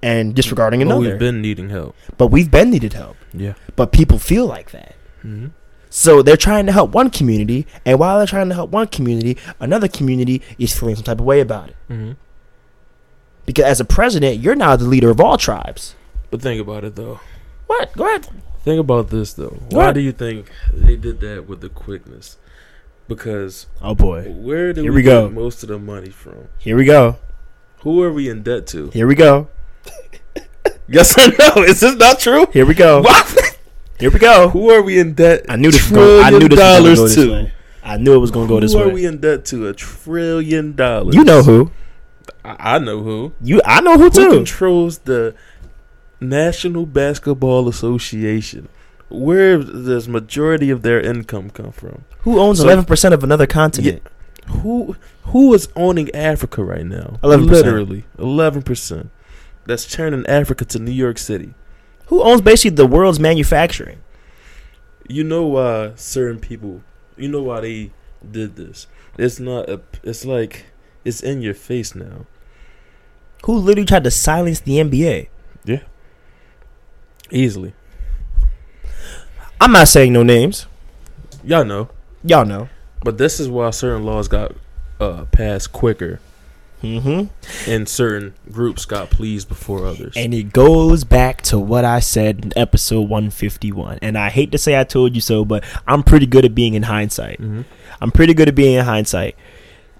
and disregarding But another. we've been needing help. but we've been needed help. Yeah. But people feel like that. Mm-hmm. So they're trying to help one community, and while they're trying to help one community, another community is feeling some type of way about it. Mm-hmm. Because as a president, you're now the leader of all tribes. But think about it though. What? Go ahead. Think about this though. Go Why ahead. do you think they did that with the quickness? Because Oh boy. where do Here we, we go. get most of the money from? Here we go. Who are we in debt to? Here we go. <laughs> Yes or no? Is this not true? Here we go. <laughs> Here we go. Who are we in debt? I knew this. Was going, I knew this was going to dollars go this I knew it was going to go this way. who are we in debt to? A trillion dollars. You know who? I, I know who. You. I know who Who too. controls the National Basketball Association? Where does majority of their income come from? Who owns So- eleven percent of another continent? Who who is owning Africa right now? 11%. Literally, eleven percent. That's turning Africa to New York City. Who owns basically the world's manufacturing? You know why certain people? You know why they did this? It's not. A, it's like it's in your face now. Who literally tried to silence the NBA? Yeah. Easily, I'm not saying no names. y'all know. Y'all know. But this is why certain laws got uh, passed quicker, Mm-hmm. and certain groups got pleased before others. And it goes back to what I said in episode 151. And I hate to say I told you so, but I'm pretty good at being in hindsight. Mhm. I'm pretty good at being in hindsight.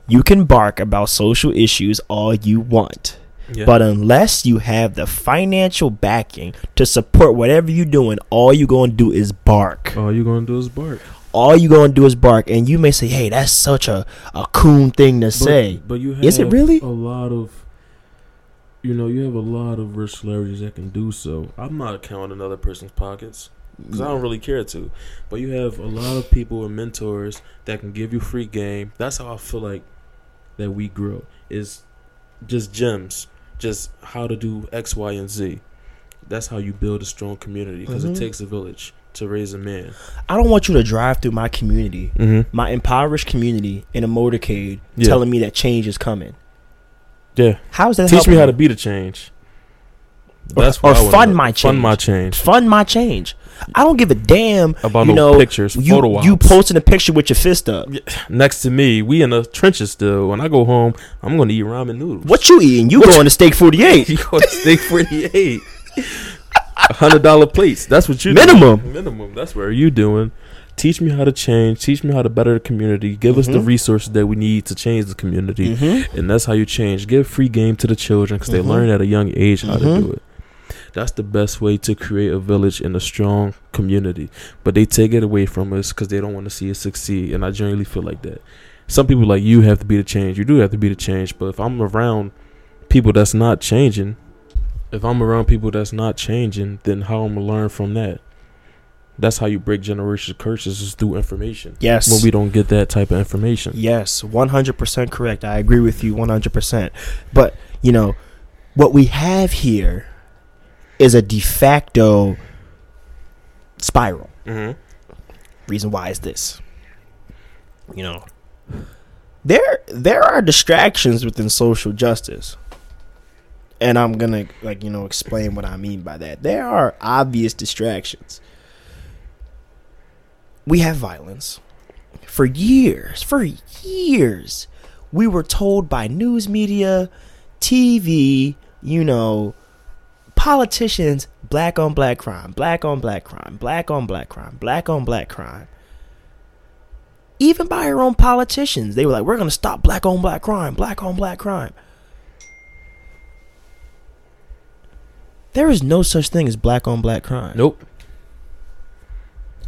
You can bark about social issues all you want. Yeah. But unless you have the financial backing to support whatever you're doing, all you're going to do is bark. all you gonna do is bark. All you're going to do is bark. And you may say, hey, that's such a, a coon thing to say. But you have Is it really? a lot of you know, you have a lot of rich celebrities that can do so. I'm not counting another person's pockets because I don't really care to. But you have a lot of people and mentors that can give you free game. That's how I feel like that we grow is just gems, just how to do X, Y, and Z. That's how you build a strong community because Mhm. it takes a village to raise a man. I don't want you to drive through my community, Mm-hmm. my impoverished community, in a motorcade Yeah. telling me that change is coming. Yeah. How is that Teach me how to be the change. That's or wanna fund my Fund my change. change. fund my change? I don't give a damn. About you no know, pictures, you, photo you posting a picture with your fist up. next to me. We in the trenches still. When I go home, I'm gonna eat ramen noodles. What you eating? You <laughs> going to steak forty eight? you go to steak forty eight? Hundred dollar plates. That's what you Minimum. Doing. Minimum. That's what you doing. Teach me how to change. Teach me how to better the community. Give us the Mhm. resources that we need to change the community, Mm-hmm. and that's how you change. Give free game to the children because Mhm. they learn at a young age how to do it. That's the best way to create a village and a strong community. But they take it away from us because they don't want to see us succeed. And I generally feel like that. Some people like you have to be the change. You do have to be the change. But if I'm around people that's not changing, if I'm around people that's not changing, then how I'm gonna learn from that? That's how you break generational curses is through information. Yes. When we don't get that type of information. Yes, one hundred percent correct. I agree with you one hundred percent. But you know, what we have here is a de facto spiral. Mm-hmm. Reason why is this? You know, there there are distractions within social justice. And I'm gonna like, you know, explain what I mean by that. There are obvious distractions. We have violence. For years, for years, we were told by news media, TV, you know, politicians, black on black crime, black on black crime, black on black crime, black on black crime. Even by our own politicians, they were like, we're going to stop black on black crime, black on black crime. There is no such thing as black on black crime. Nope.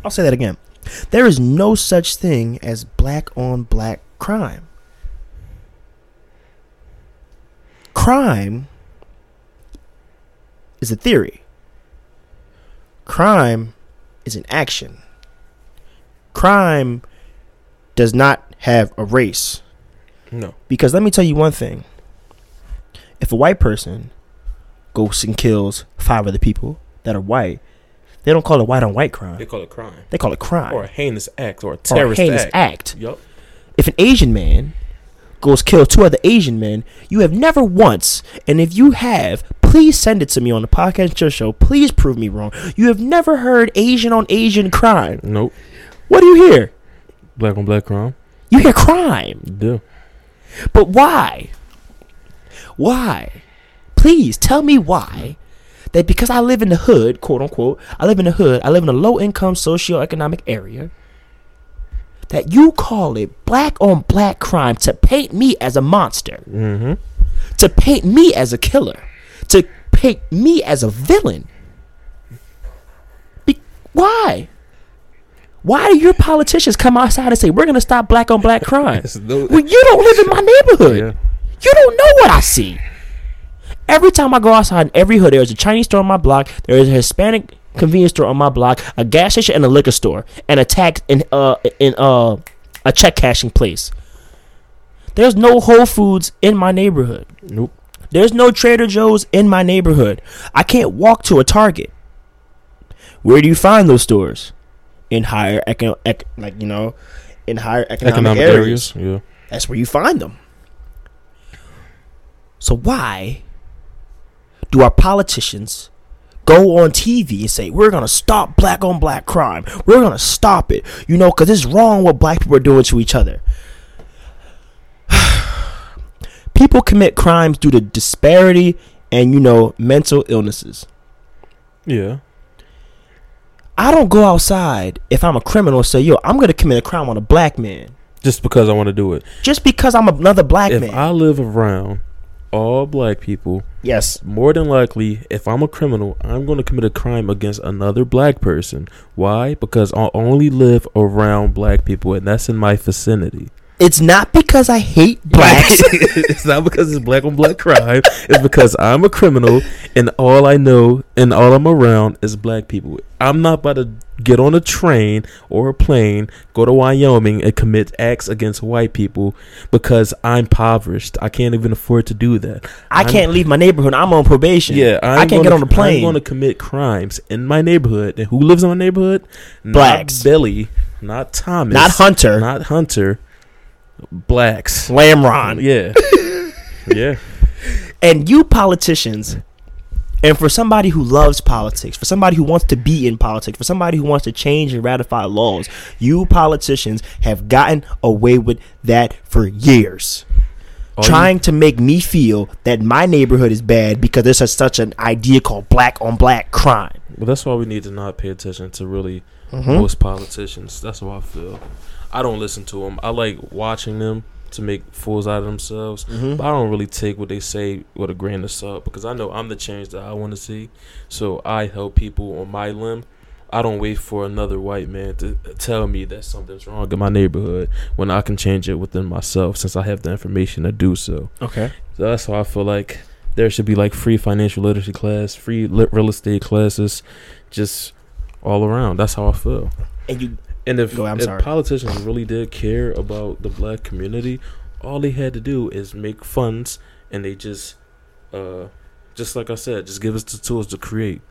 I'll say that again. There is no such thing as black on black crime. Crime is a theory. Crime is an action. Crime does not have a race. No. Because let me tell you one thing. If a white person goes and kills five other people that are white, they don't call it white on white crime. They call it crime. They call it crime Or a heinous act or a or a heinous act. act. Yup. If an Asian man goes kill two other Asian men, you have never once, and if you have, please send it to me on the podcast show. show. Please prove me wrong. You have never heard Asian on Asian crime. Nope. What do you hear? Black on black crime. You hear crime. Do. But why? Why? Please tell me why. That because I live in the hood, quote unquote, I live in the hood, I live in a low income socioeconomic area, that you call it black on black crime to paint me as a monster, Mm-hmm. to paint me as a killer, to paint me as a villain. Be- why? Why do your politicians come outside and say we're gonna stop black on black crime? <laughs> Well, you don't live in my neighborhood. Yeah. You don't know what I see. Every time I go outside in every hood, there's a Chinese store on my block, there is a Hispanic convenience store on my block, a gas station and a liquor store, and a tax in uh in uh a check cashing place. There's no Whole Foods in my neighborhood. Nope. There's no Trader Joe's in my neighborhood. I can't walk to a Target. Where do you find those stores? In higher eco- ec- like you know, in higher economic, Economic areas. areas. Yeah. That's where you find them. So why do our politicians go on TV and say we're gonna stop black on black crime? We're gonna stop it, you know, because it's wrong what black people are doing to each other. People commit crimes due to disparity and you know mental illnesses. Yeah. I don't go outside if I'm a criminal and say, yo, I'm gonna commit a crime on a black man. just because I want to do it. Just because I'm another black If man. I live around all black people, yes. more than likely, if I'm a criminal, I'm going to commit a crime against another black person. Why? Because I only live around black people, and that's in my vicinity. It's not because I hate blacks. <laughs> it's not because it's black on black crime. It's because I'm a criminal, and all I know and all I'm around is black people. I'm not about to get on a train or a plane, go to Wyoming, and commit acts against white people because I'm impoverished. I can't even afford to do that. I I'm- can't leave my neighborhood. I'm on probation. Yeah, I'm I can't get gonna- on the plane. I'm going to commit crimes in my neighborhood. And who lives in my neighborhood? Blacks. Not Billy, not Thomas, Not Hunter. not Hunter. Blacks. Lamron. Yeah, <laughs> yeah. And you politicians, and for somebody who loves politics, for somebody who wants to be in politics, for somebody who wants to change and ratify laws, you politicians have gotten away with that for years. All you- trying to make me feel that my neighborhood is bad because there's such, such an idea called black on black crime. Well, that's why we need to not pay attention to really Mm-hmm. most politicians. That's what I feel. I don't listen to them. I like watching them to make fools out of themselves. Mm-hmm. But I don't really take what they say with a grain of salt because I know I'm the change that I want to see. So I help people on my limb. I don't wait for another white man to tell me that something's wrong in my neighborhood when I can change it within myself since I have the information to do so. Okay. So that's why I feel like there should be like free financial literacy class, free lit real estate classes, just all around. That's how I feel. And you And if, Go, if politicians really did care about the black community, all they had to do is make funds, and they just, uh, just like I said, just give us the tools to create.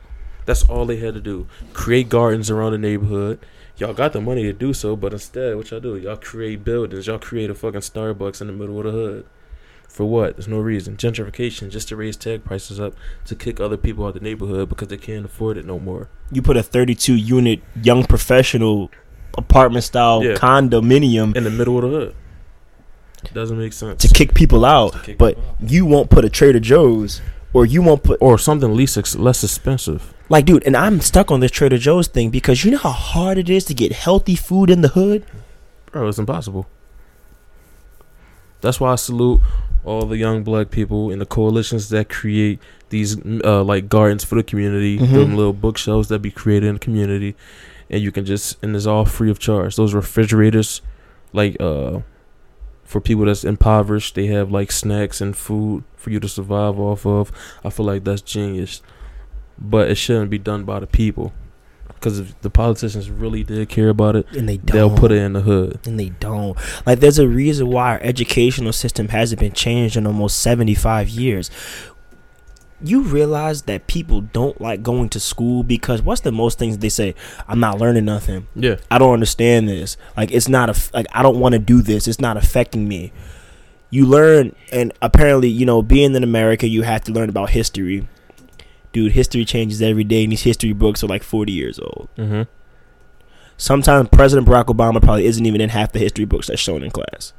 That's all they had to do. Create gardens around the neighborhood. Y'all got the money to do so, but instead, what y'all do? Y'all create buildings. Y'all create a fucking Starbucks in the middle of the hood. For what? There's no reason. Gentrification, just to raise tag prices up to kick other people out of the neighborhood because they can't afford it no more. you put a 32 unit young professional apartment style Yeah. condominium In the middle of the hood. Doesn't make sense. to kick people out, kick but people out. you won't put a Trader Joe's or you won't put or something least ex- less expensive. like dude, and I'm stuck on this Trader Joe's thing because you know how hard it is to get healthy food in the hood? Bro, it's impossible. That's why I salute all the young black people and the coalitions that create these uh, like gardens for the community, Mhm. them little bookshelves that be created in the community, and you can just and it's all free of charge. Those refrigerators, like uh, for people that's impoverished, they have like snacks and food for you to survive off of. I feel like that's genius, but it shouldn't be done by the people, because if the politicians really did care about it, And they don't. they'll put it in the hood. and they don't. Like, there's a reason why our educational system hasn't been changed in almost 75 years. You realize that people don't like going to school because what's the most things they say? I'm not learning nothing. Yeah. I don't understand this. Like, it's not a like I don't want to do this. It's not affecting me. You learn, and apparently, you know, being in America, you have to learn about history. Dude, history changes every day, and these history books are like 40 years old. Mm-hmm. Sometimes President Barack Obama probably isn't even in half the history books that's shown in class.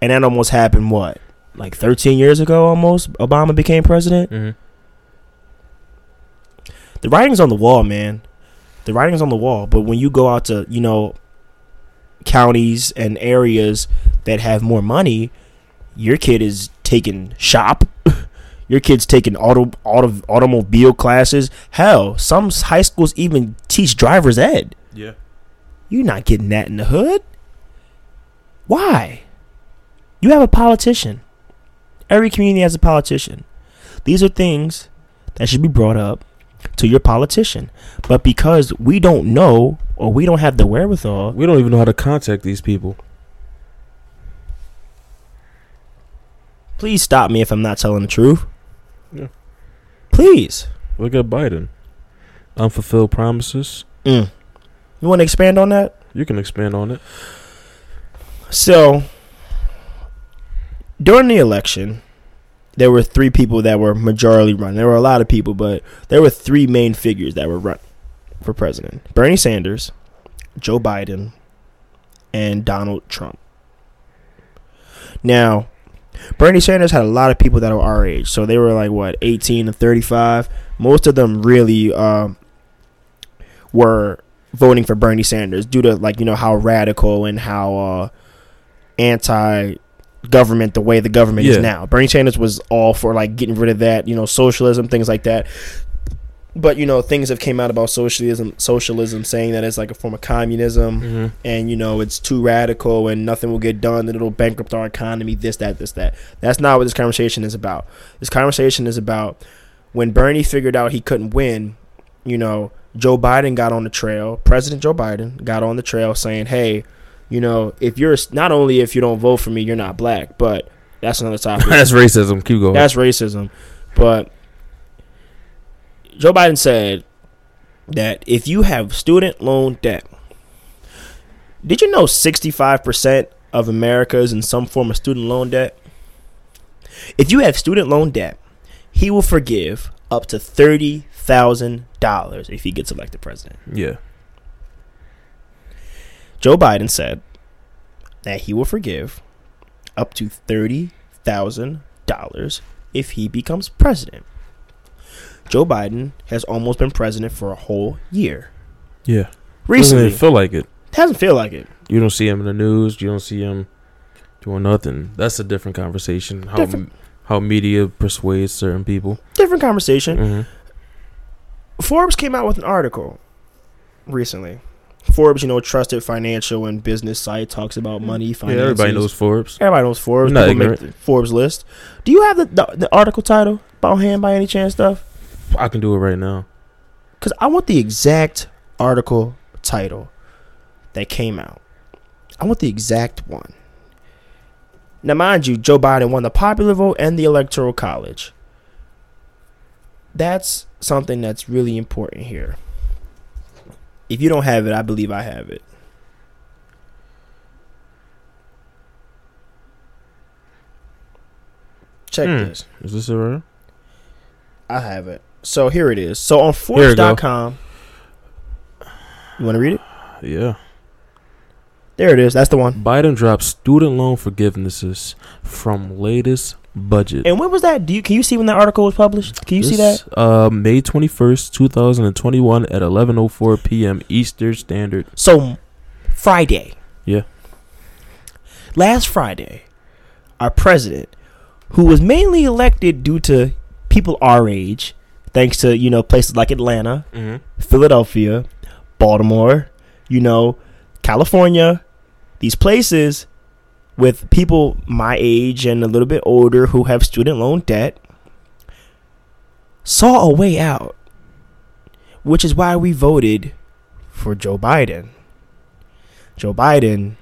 And that almost happened what? Like 13 years ago almost Obama became president? Mm-hmm. The writing's on the wall, man. The writing's on the wall, but when you go out to, you know, counties and areas that have more money, your kid is taking shop. <laughs> your kid's taking auto, auto automobile classes. Hell, some high schools even teach driver's ed. Yeah. You're not getting that in the hood. Why? You have a politician. Every community has a politician. These are things that should be brought up to your politician. But because we don't know or we don't have the wherewithal, We don't even know how to contact these people. please stop me if I'm not telling the truth. Yeah. Please. Look at Biden. Unfulfilled promises. Mm. You want to expand on that? You can expand on it. So, during the election, there were three people that were majority run. There were a lot of people, but there were three main figures that were run for president: Bernie Sanders, Joe Biden, and Donald Trump. Now, Bernie Sanders had a lot of people that were our age, so they were like what, eighteen to thirty-five. Most of them really um, were voting for Bernie Sanders due to like you know how radical and how uh, anti government the way the government Yeah. is now. Bernie Sanders was all for like getting rid of that, you know, socialism, things like that. But you know, things have came out about socialism, socialism, saying that it's like a form of communism, Mm-hmm. and you know it's too radical and nothing will get done, and it'll bankrupt our economy. This, that, this, that. That's not what this conversation is about. This conversation is about when Bernie figured out he couldn't win. You know, Joe Biden got on the trail. President Joe Biden got on the trail saying, "Hey, you know, if you're not only if you don't vote for me, you're not black, but that's another <laughs> topic. That's racism. Keep going. That's racism. But Joe Biden said that if you have student loan debt, did you know 65% of America is in some form of student loan debt? If you have student loan debt, he will forgive up to $30,000 if he gets elected president. yeah. Joe Biden said that he will forgive up to $30,000 if he becomes president. Joe Biden has almost been president for a whole year. Yeah. Recently, Doesn't feel like it. doesn't feel like it. You don't see him in the news. You don't see him doing nothing. That's a different conversation. How Different. how media persuades certain people. Different conversation. Mm-hmm. Forbes came out with an article recently. Forbes, you know, trusted financial and business site talks about mm. money, Yeah, everybody knows Forbes. Everybody knows Forbes. Not People make ignorant. the Forbes list. Do you have the, the the article title about hand by any chance, stuff? I can do it right now. Because I want the exact article title that came out. I want the exact one. Now, mind you, Joe Biden won the popular vote and the electoral college. That's something that's really important here. If you don't have it, I believe I have it. Check Hmm. this. Is this it right? I have it. So here it is. So on Here we go. Forbes.com, you want to read it? Yeah. There it is. That's the one. Biden drops student loan forgivenesses from latest budget. And when was that? Do you can you see when that article was published? Can you see that? Uh, May twenty first, two thousand and twenty one, at eleven oh four p.m. Eastern Standard. So Friday. Yeah. Last Friday, our president, who was mainly elected due to people our age, thanks to you know places like Atlanta, Mm-hmm. Philadelphia, Baltimore, you know, California, these places with people my age and a little bit older who have student loan debt saw a way out, which is why we voted for Joe Biden. Joe Biden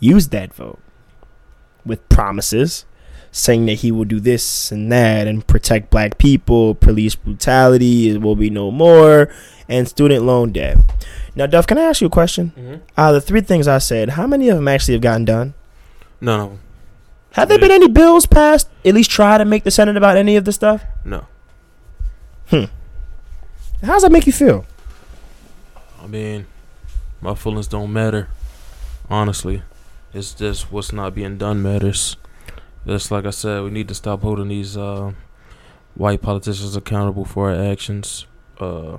used that vote with promises saying that he will do this and that and protect black people, police brutality, it will be no more, and student loan debt. Now, Duff, can I ask you a question? Mm-hmm. Out of the three things I said, how many of them actually have gotten done? No, no, Have there been any bills passed? At least try to make the Senate about any of this stuff? no. Hmm. How does that make you feel? I mean, my feelings don't matter. Honestly, it's just what's not being done matters. Just like I said, we need to stop holding these uh, white politicians accountable for our actions. Uh,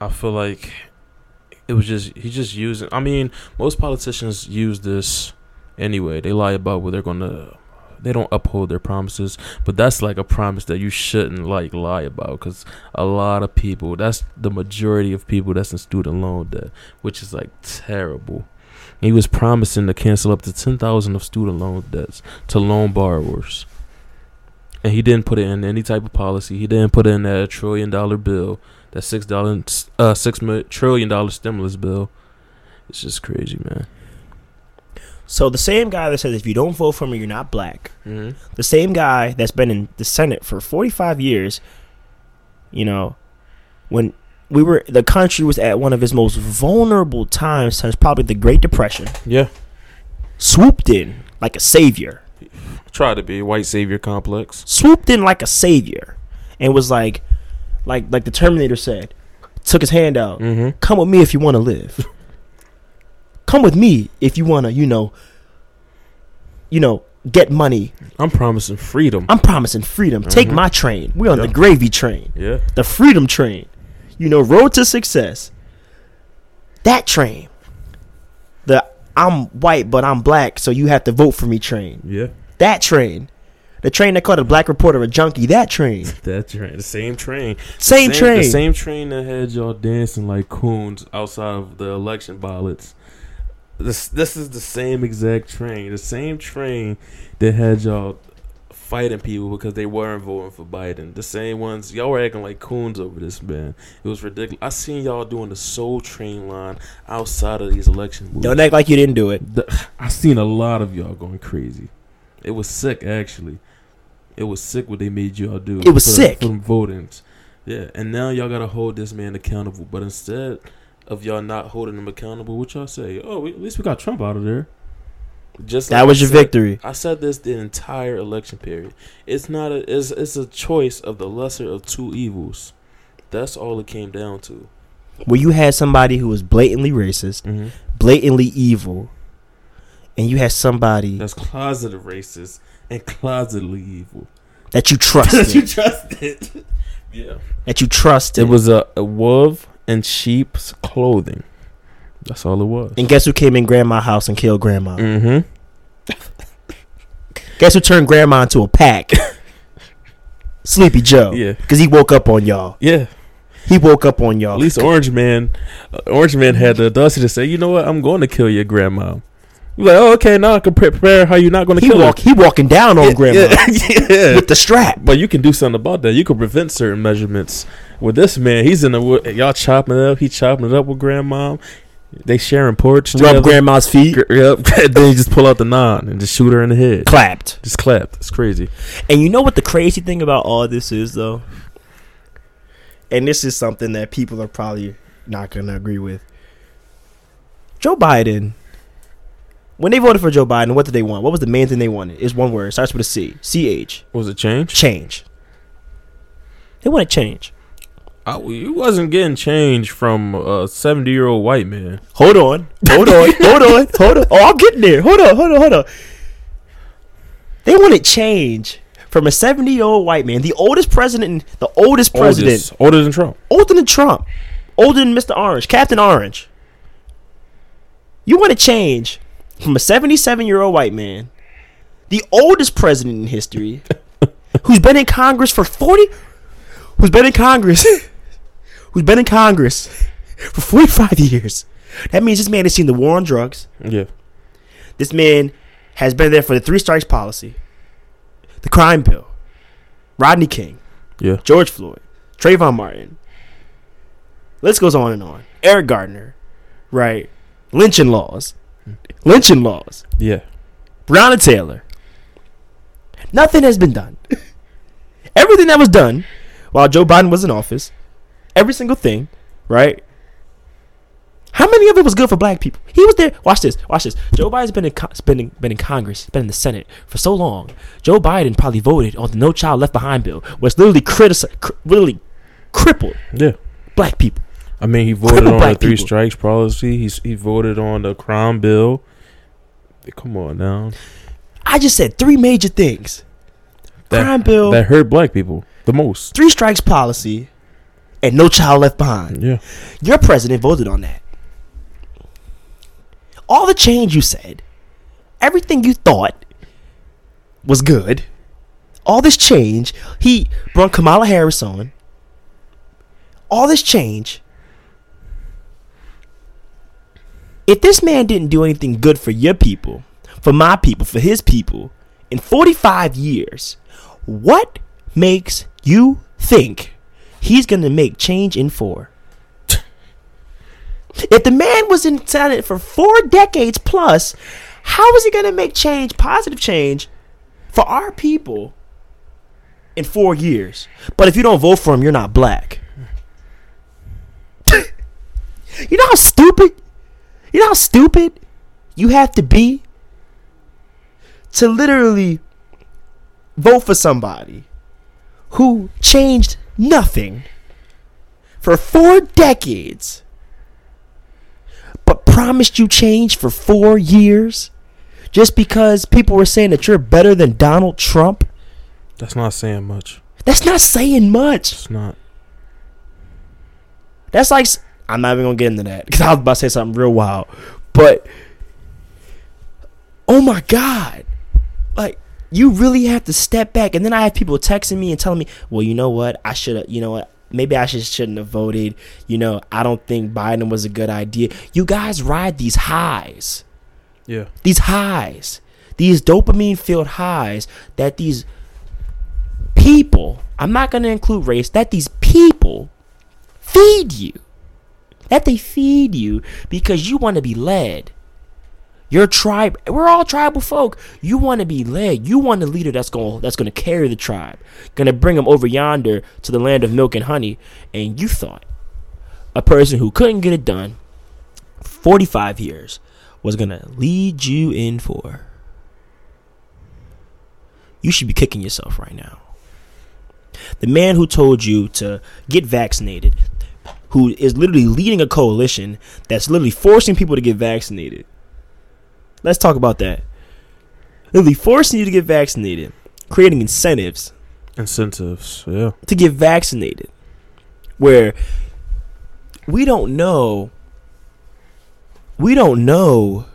I feel like it was just he just using. I mean, most politicians use this anyway. They lie about what they're gonna. They don't uphold their promises, but that's like a promise that you shouldn't like lie about because a lot of people that's the majority of people that's in student loan debt which is like terrible he was promising to cancel up to 10,000 of student loan debts to loan borrowers and he didn't put it in any type of policy he didn't put it in that trillion dollar bill that six dollar uh six trillion dollar stimulus bill. It's just crazy man. So the same guy that says if you don't vote for me, you're not black. mm-hmm. the same guy that's been in the Senate for 45 years, you know, when we were the country was at one of its most vulnerable times since probably the Great Depression, yeah. Swooped in like a savior, try to be white savior complex. Swooped in like a savior, and was like, like like the Terminator said, took his hand out, mm-hmm. come with me if you want to live. come with me if you want to, you know, you know, get money. i'm promising freedom I'm promising freedom. Take Mhm. my train. We're on the gravy train. yeah the freedom train. You know, road to success. That train. The I'm white but I'm black, so you have to vote for me train. Yeah, That train. The train that called a black reporter a junkie. That train. <laughs> that train, the same train, Same, train. the same train that had y'all dancing like coons outside of the election ballots. This this is the same exact train, the same train that had y'all fighting people because they weren't voting for Biden. The same ones y'all were acting like coons over this man. It was ridiculous. I seen y'all doing the Soul Train line outside of these election. Don't act like you didn't do it. The, I seen a lot of y'all going crazy. It was sick, actually. It was sick what they made y'all do. It was for sick. from them votings. Yeah, and now y'all gotta hold this man accountable. But instead of y'all not holding him accountable, what y'all say? Oh, we, at least we got Trump out of there. Just That like was I your said- victory. I said this the entire election period. It's not a. It's it's a choice of the lesser of two evils. That's all it came down to. Where you had somebody who was blatantly racist, Mm-hmm. blatantly evil, and you had somebody That's closeted racist and closetedly evil. that you <laughs> that trusted. you <laughs> trusted. yeah. that you trusted. It was a, a wolf in sheep's clothing. That's all it was. and guess who came in grandma's house and killed grandma? Mm-hmm. <laughs> Guess who turned grandma into a pack? Sleepy Joe. Yeah. Because he woke up on y'all. Yeah. He woke up on y'all. At least Orange Man, uh, Orange Man had the audacity to say, "You know what? I'm going to kill your grandma." You're like, "Oh, okay. Now I can prepare how you're not going to he kill walk. He walking down on her." grandma Yeah. <laughs> yeah. with the strap. But you can do something about that. You can prevent certain measurements. With this man, he's in the wood. Y'all chopping it up. He chopping it up with grandma. They sharing porch. Rub together. grandma's feet. Gr- Yep. <laughs> then you just pull out the nine and just shoot her in the head. Clapped. Just clapped. It's crazy. And you know what the crazy thing about all this is, though? And this is something that people are probably not going to agree with. Joe Biden, when they voted for Joe Biden, what did they want? What was the main thing they wanted? It's one word. Starts with a C. C H. Was it change? Change. They wanted change. I, you wasn't getting change from a seventy-year-old white man. Hold on. Hold on. <laughs> hold on. Hold on. Oh, I'm getting there. Hold on. Hold on. Hold on. They wanted change from a 70 year old white man, the oldest president, the oldest president, Oldest, older than Trump. older than Trump, older than Mr. Orange, Captain Orange. You want to change from a 77 year old white man, the oldest president in history, <laughs> who's been in Congress for 40, who's been in Congress, <laughs> who's been in Congress for 45 years. That means this man has seen the war on drugs. Yeah. This man has been there for the three strikes policy, the crime bill, Rodney King, Yeah. George Floyd, Trayvon Martin. List goes on and on. Eric Gardner, right? Lynching laws, lynching laws. Yeah. Breonna Taylor. Nothing has been done. Everything that was done while Joe Biden was in office, every single thing, right? How many of it was good for black people? He was there. Watch this. Watch this. Joe Biden's been in, been in, been in Congress, been in the Senate for so long. Joe Biden probably voted on the No Child Left Behind bill, which literally critici- cr- literally crippled Yeah. black people. I mean, he voted <laughs> on the three people. strikes policy. He's he voted on the crime bill. Come on now. I just said three major things: That, crime bill, that hurt black people the most. three strikes policy, and No Child Left Behind. Yeah. Your president voted on that. All the change you said, everything you thought was good, all this change, he brought Kamala Harris on. All this change. If this man didn't do anything good for your people, for my people, for his people, in 45 years, what makes you think he's going to make change in four? If the man was in Senate for four decades plus, how is he going to make change, positive change, for our people in four years? But if you don't vote for him, you're not black. <laughs> you know how stupid? You know how stupid you have to be to literally vote for somebody who changed nothing for four decades but promised you change for four years just because people were saying that you're better than Donald Trump? That's not saying much. That's not saying much. It's not. That's like I'm not even gonna get into that because I was about to say something real wild. But oh my god, like you really have to step back. And then I have people texting me and telling me, well, you know what, I should have, you know what. Maybe I just shouldn't have voted. You know, I don't think Biden was a good idea. You guys ride these highs Yeah. these highs, these dopamine filled highs that these people, I'm not going to include race, that these people feed you. That they feed you because you want to be led. Your tribe, we're all tribal folk. You want to be led. You want a leader that's going that's going to carry the tribe, going to bring them over yonder to the land of milk and honey. And you thought a person who couldn't get it done 45 years was going to lead you in four. You should be kicking yourself right now. The man who told you to get vaccinated, who is literally leading a coalition that's literally forcing people to get vaccinated. Let's talk about that. Literally forcing you to get vaccinated, creating incentives Incentives. Yeah. to get vaccinated. Where we don't know we don't know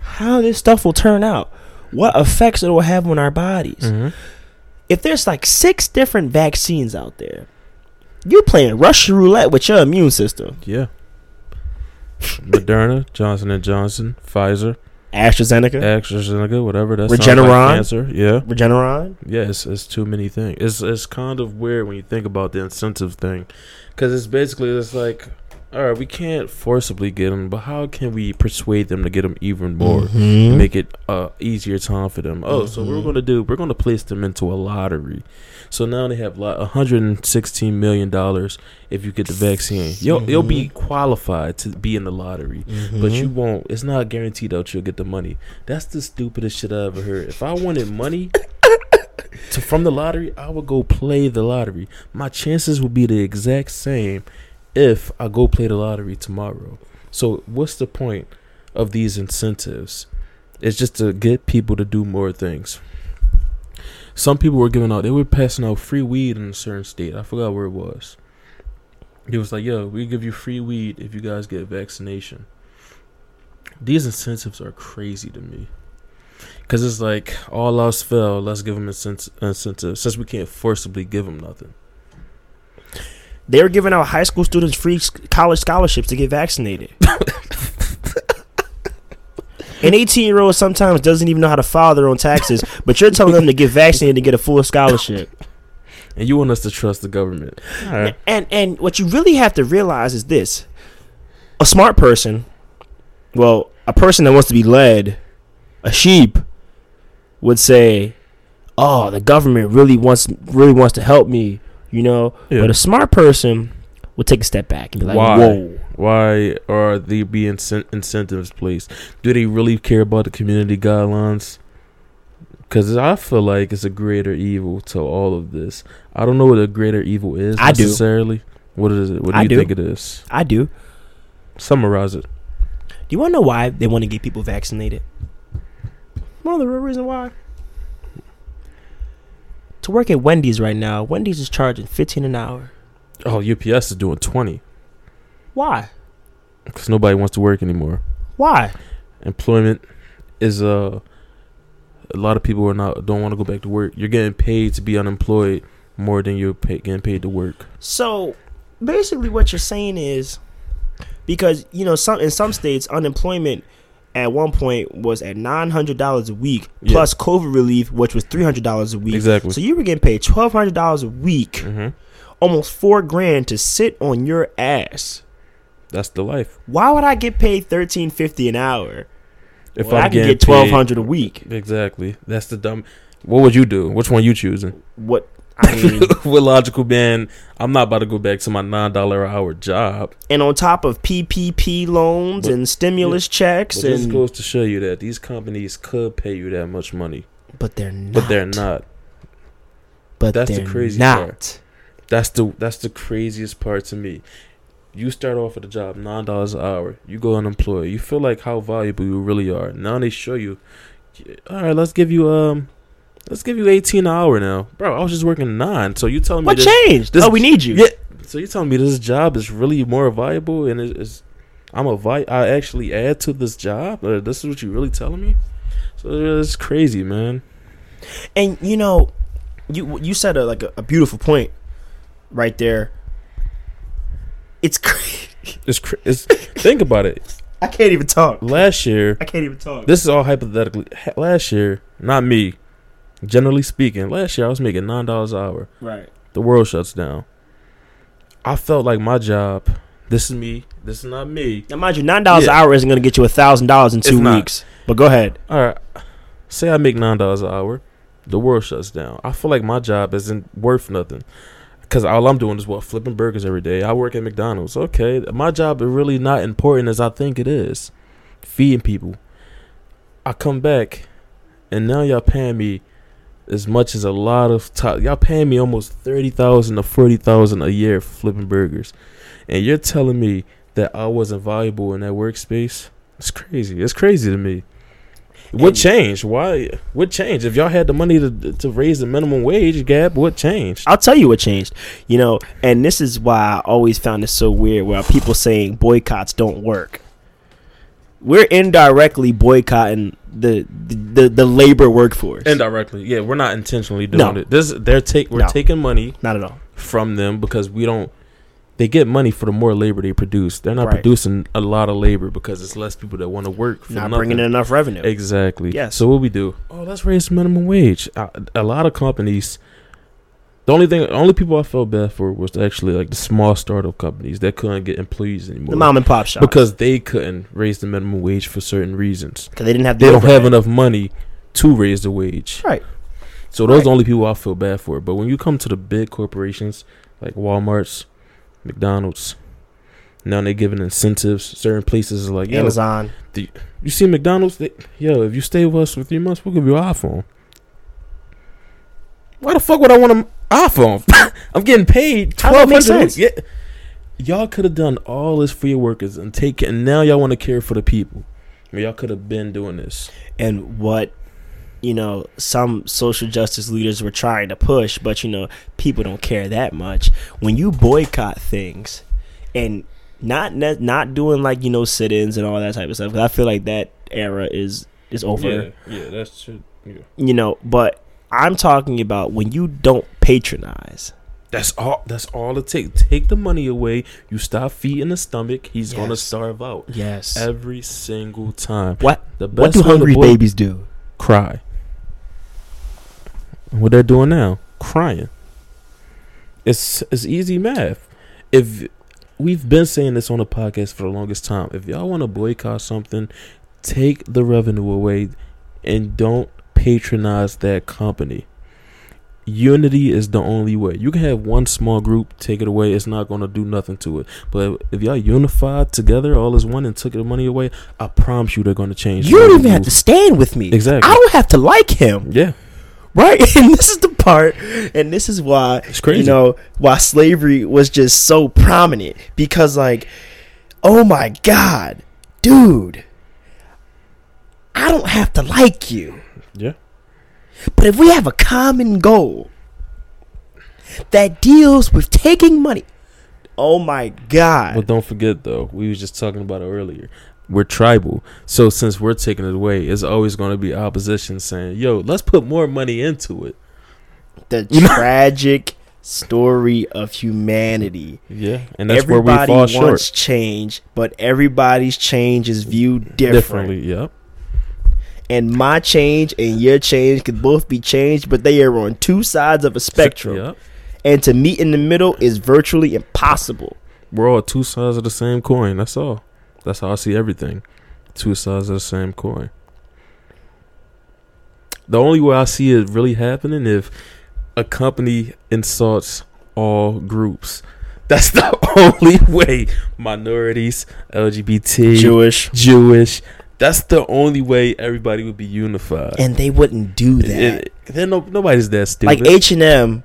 how this stuff will turn out. What effects it will have on our bodies. Mhm. If there's like six different vaccines out there, you're playing Russian roulette with your immune system. Yeah. Moderna, Johnson and Johnson, Pfizer, AstraZeneca, AstraZeneca, whatever. That sounds like Regeneron? cancer. Yeah. Regeneron. Yeah, it's, it's too many things. It's it's kind of weird when you think about the incentive thing, because it's basically it's like, all right, we can't forcibly get them, but how can we persuade them to get them even more, Mhm. make it uh easier time for them? Oh, so Mm-hmm. we're gonna do we're gonna place them into a lottery. So now they have like 116 million dollars if you get the vaccine. You'll you'll Mm-hmm. be qualified to be in the lottery, but you won't. It's not guaranteed that you'll get the money. That's the stupidest shit I ever heard. If I wanted money to from the lottery, I would go play the lottery. My chances would be the exact same if I go play the lottery tomorrow. So what's the point of these incentives? It's just to get people to do more things. Some people were giving out they were passing out free weed in a certain state. I forgot where it was. It was like, yo, we give you free weed if you guys get vaccination. These incentives are crazy to me. Cause it's like all else fell, let's give them incent- incentives since we can't forcibly give them nothing. They were giving out high school students free college scholarships to get vaccinated. <laughs> An 18 year old sometimes doesn't even know how to file their own taxes, <laughs> but you're telling them to get vaccinated to get a full scholarship. And you want us to trust the government? All right. And and what you really have to realize is this: a smart person, well, a person that wants to be led, a sheep, would say, "Oh, the government really wants really wants to help me," you know. Yeah. But a smart person would take a step back and be like, Why? "Whoa." Why are they being incen- incentives placed? Do they really care about the community guidelines? Because I feel like it's a greater evil to all of this. I don't know what a greater evil is I do. necessarily. What is it? What do I you do. think it is? I do. Do Summarize it. Do you want to know why they want to get people vaccinated? One of the real reason why. To work at Wendy's right now, Wendy's is charging fifteen an hour. Oh, UPS is doing twenty Why? because nobody wants to work anymore. Why? Employment is uh, a lot of people are not don't want to go back to work. You're getting paid to be unemployed more than you're pay, getting paid to work. So basically, what you're saying is because you know some in some states unemployment at one point was at nine hundred dollars a week Yeah. plus COVID relief, which was three hundred dollars a week. Exactly. So you were getting paid twelve hundred dollars a week, hmm almost four grand to sit on your ass. That's the life. Why would I get paid thirteen fifty an hour? If I'm I can get twelve paid- a week. Exactly. That's the dumb. What would you do? Which one you choosing? What I <laughs> mean, With logical man, I'm not about to go back to my nine dollar an hour job. and on top of PPP loans But- and stimulus checks, But this goes to show you that these companies could pay you that much money, but they're not. but they're not. But That's the crazy not. part. That's the that's the craziest part to me. You start off at a job nine dollars an hour. You go unemployed. You feel like how valuable you really are. Now they show you. All right, let's give you um, let's give you eighteen an hour now, bro. I was just working nine. So you telling me What this- changed? this- oh, we need you. Yeah, So you telling me this job is really more valuable, and it is I'm a vi- I actually add to this job? Uh, this is what you really telling me? So it's crazy, man. And you know, you you said a, like a, a beautiful point right there. It's crazy. It's, cra- it's think about it. <laughs> I can't even talk. Last year, I can't even talk. this is all hypothetically. Last year, not me. Generally speaking, last year I was making nine dollars an hour. right. The world shuts down. I felt like my job. This is me. This is not me. Now, mind you, nine dollars Yeah. an hour isn't going to get you a thousand dollars in It's two not. weeks. But go ahead. All right. Say I make nine dollars an hour. The world shuts down. I feel like my job isn't worth nothing. Cause all I'm doing is what flipping burgers every day. I work at McDonald's. Okay, my job is really not important as I think it is. Feeding people. I come back, and now y'all paying me as much as a lot of top. Y'all paying me almost thirty thousand to forty thousand a year flipping burgers, and you're telling me that I wasn't valuable in that workspace. It's crazy. It's crazy to me. What And- changed? Why? What changed? If y'all had the money to to raise the minimum wage gap, what changed? I'll tell you what changed. You know, and this is why I always found it so weird where people saying boycotts don't work. We're indirectly boycotting the the, the, the labor workforce. Indirectly, yeah, we're not intentionally doing No. it. This they're take we're No. taking money Not at all. from them because we don't. They get money for the more labor they produce. They're not Right. producing a lot of labor because it's less people that want to work. For Not nothing. bringing in enough revenue. Exactly. Yes. So what we do? Oh, let's raise minimum wage. A, a lot of companies. The only thing, only people I felt bad for was actually like the small startup companies that couldn't get employees anymore the mom and pop shop because they couldn't raise the minimum wage for certain reasons. Because they didn't have the They don't have enough money to raise the wage. Right. So those are the only people I feel bad for. But when you come to the big corporations like Walmart's, McDonald's, now they're giving incentives. Certain places are like, yo, Amazon. you see McDonald's? They, yo, if you stay with us for three months, we'll give you an iPhone. Why the fuck would I want an iPhone? <laughs> I'm getting paid twelve make Yeah. Y'all could have done all this for your workers and take it, and now y'all want to care for the people. I mean, y'all could have been doing this. and what you know some social justice leaders were trying to push but you know people don't care that much when you boycott things and not ne- not doing like you know sit-ins and all that type of stuff cause i feel like that era is is over Yeah, yeah, that's true. Yeah. you know but i'm talking about when you don't patronize That's all. That's all it takes. Take the money away. You stop feeding the stomach. He's gonna starve out yes every single time. what The what do hungry boy- babies do cry. What they're doing now, crying. It's it's easy math. If we've been saying this on the podcast for the longest time, if y'all want to boycott something, take the revenue away and don't patronize that company. Unity is the only way. You can have one small group take it away; it's not going to do nothing to it. But if y'all unified together, all as one, and took the money away, I promise you, they're going to change. you don't even have to stand with me Exactly. i don't have to like him Yeah, right <laughs> and this is the part and this is why it's crazy. you know why slavery was just so prominent because like oh my god dude i don't have to like you Yeah. but if we have a common goal that deals with taking money oh my god But don't forget though, we was just talking about it earlier. We're tribal, so since we're taking it away, it's always going to be opposition saying, "Yo, let's put more money into it." the tragic story of humanity Yeah, and that's everybody where we fall wants short. change but everybody's change is viewed different. Differently, yep. and my change and your change could both be changed, but they are on two sides of a spectrum. Yep. And to meet in the middle is virtually impossible. We're all two sides of the same coin. That's all. That's how I see everything. Two sides of the same coin. The only way I see it really happening if a company insults all groups. <laughs> That's the <laughs> only way. Minorities, LGBT, Jewish. Jewish. That's the only way everybody would be unified. And they wouldn't do that. It- no, nobody's that stupid. like H and M,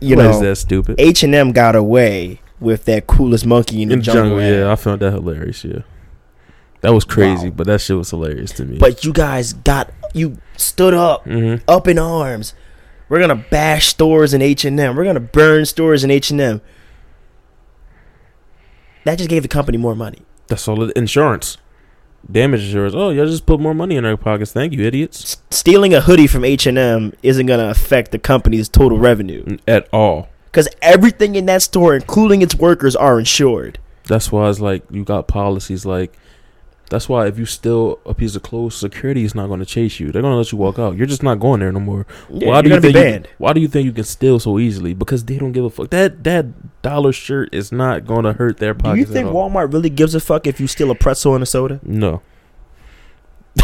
you nobody's know, that stupid. H and M got away with that coolest monkey in the In jungle. jungle, yeah, I found that hilarious. Yeah, that was crazy, Wow. but that shit was hilarious to me. But you guys got you stood up, hmm up in arms. We're gonna bash stores in H and M. We're gonna burn stores in H and M. that just gave the company more money. That's all. It, insurance, damage insurance. Oh, y'all just put more money in our pockets. Thank you, idiots. S- stealing a hoodie from H and M isn't gonna affect the company's total revenue At all. Because everything in that store, including its workers, are insured. That's why it's like you got policies like. That's why if you steal a piece of clothes, security is not going to chase you. They're going to let you walk out. You're just not going there no more. Yeah, why do you think you- why do you think you can steal so easily? Because they don't give a fuck. That that dollar shirt is not going to hurt their pocket. Do you think. Walmart really gives a fuck if you steal a pretzel and a soda? No. <laughs>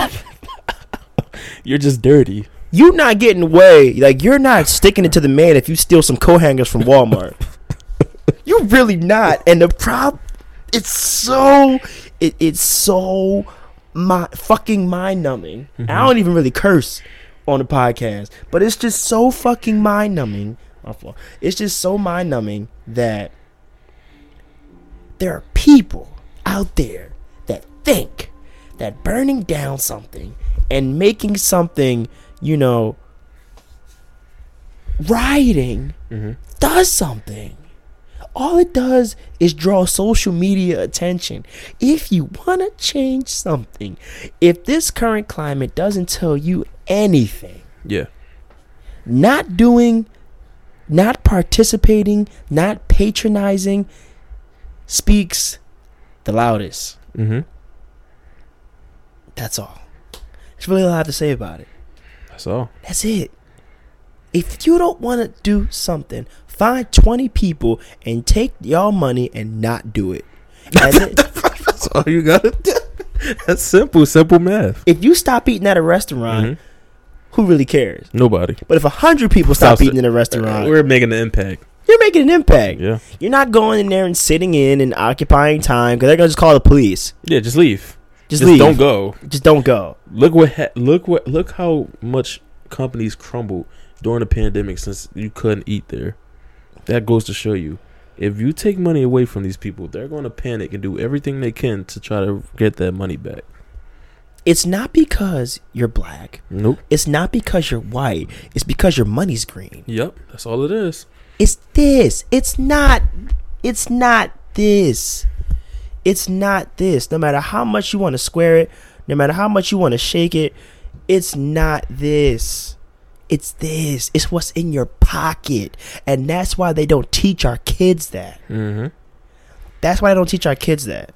You're just dirty. You not getting away. Like you're not sticking it to the man if you steal some coat hangers from Walmart. <laughs> you really not. And the prob, it's so, it, it's so, my fucking mind numbing. I mm-hmm. don't even really curse on the podcast, but it's just so fucking mind numbing. It's just so mind numbing that there are people out there that think that burning down something and making something, you know, rioting does something. All it does is draw social media attention. If you want to change something, if this current climate doesn't tell you anything, Yeah. not doing, not participating, not patronizing speaks the loudest. Mm-hmm. That's all. That's really all I have to say about it. That's all. That's it. If you don't want to do something, find 20 people and take y'all money and not do it. <laughs> That's it. That's all you got to do. That's simple. Simple math. if you stop eating at a restaurant, Mhm. who really cares? Nobody. But if a hundred people stop eating in a restaurant, We're making an impact. you're making an impact. Yeah. You're not going in there and sitting in and occupying time because they're gonna just call the police. Yeah. Just leave. Just, Just don't go. Just don't go. Look what. Ha- look what. Look how much companies crumbled during the pandemic since you couldn't eat there. That goes to show you. If you take money away from these people, they're going to panic and do everything they can to try to get that money back. It's not because you're black. Nope. It's not because you're white. It's because your money's green. Yep. That's all it is. It's this. It's not. It's not this. It's not this. No matter how much you want to square it, no matter how much you want to shake it, it's not this. It's this. It's what's in your pocket. And that's why they don't teach our kids that. Mm-hmm. That's why they don't teach our kids that.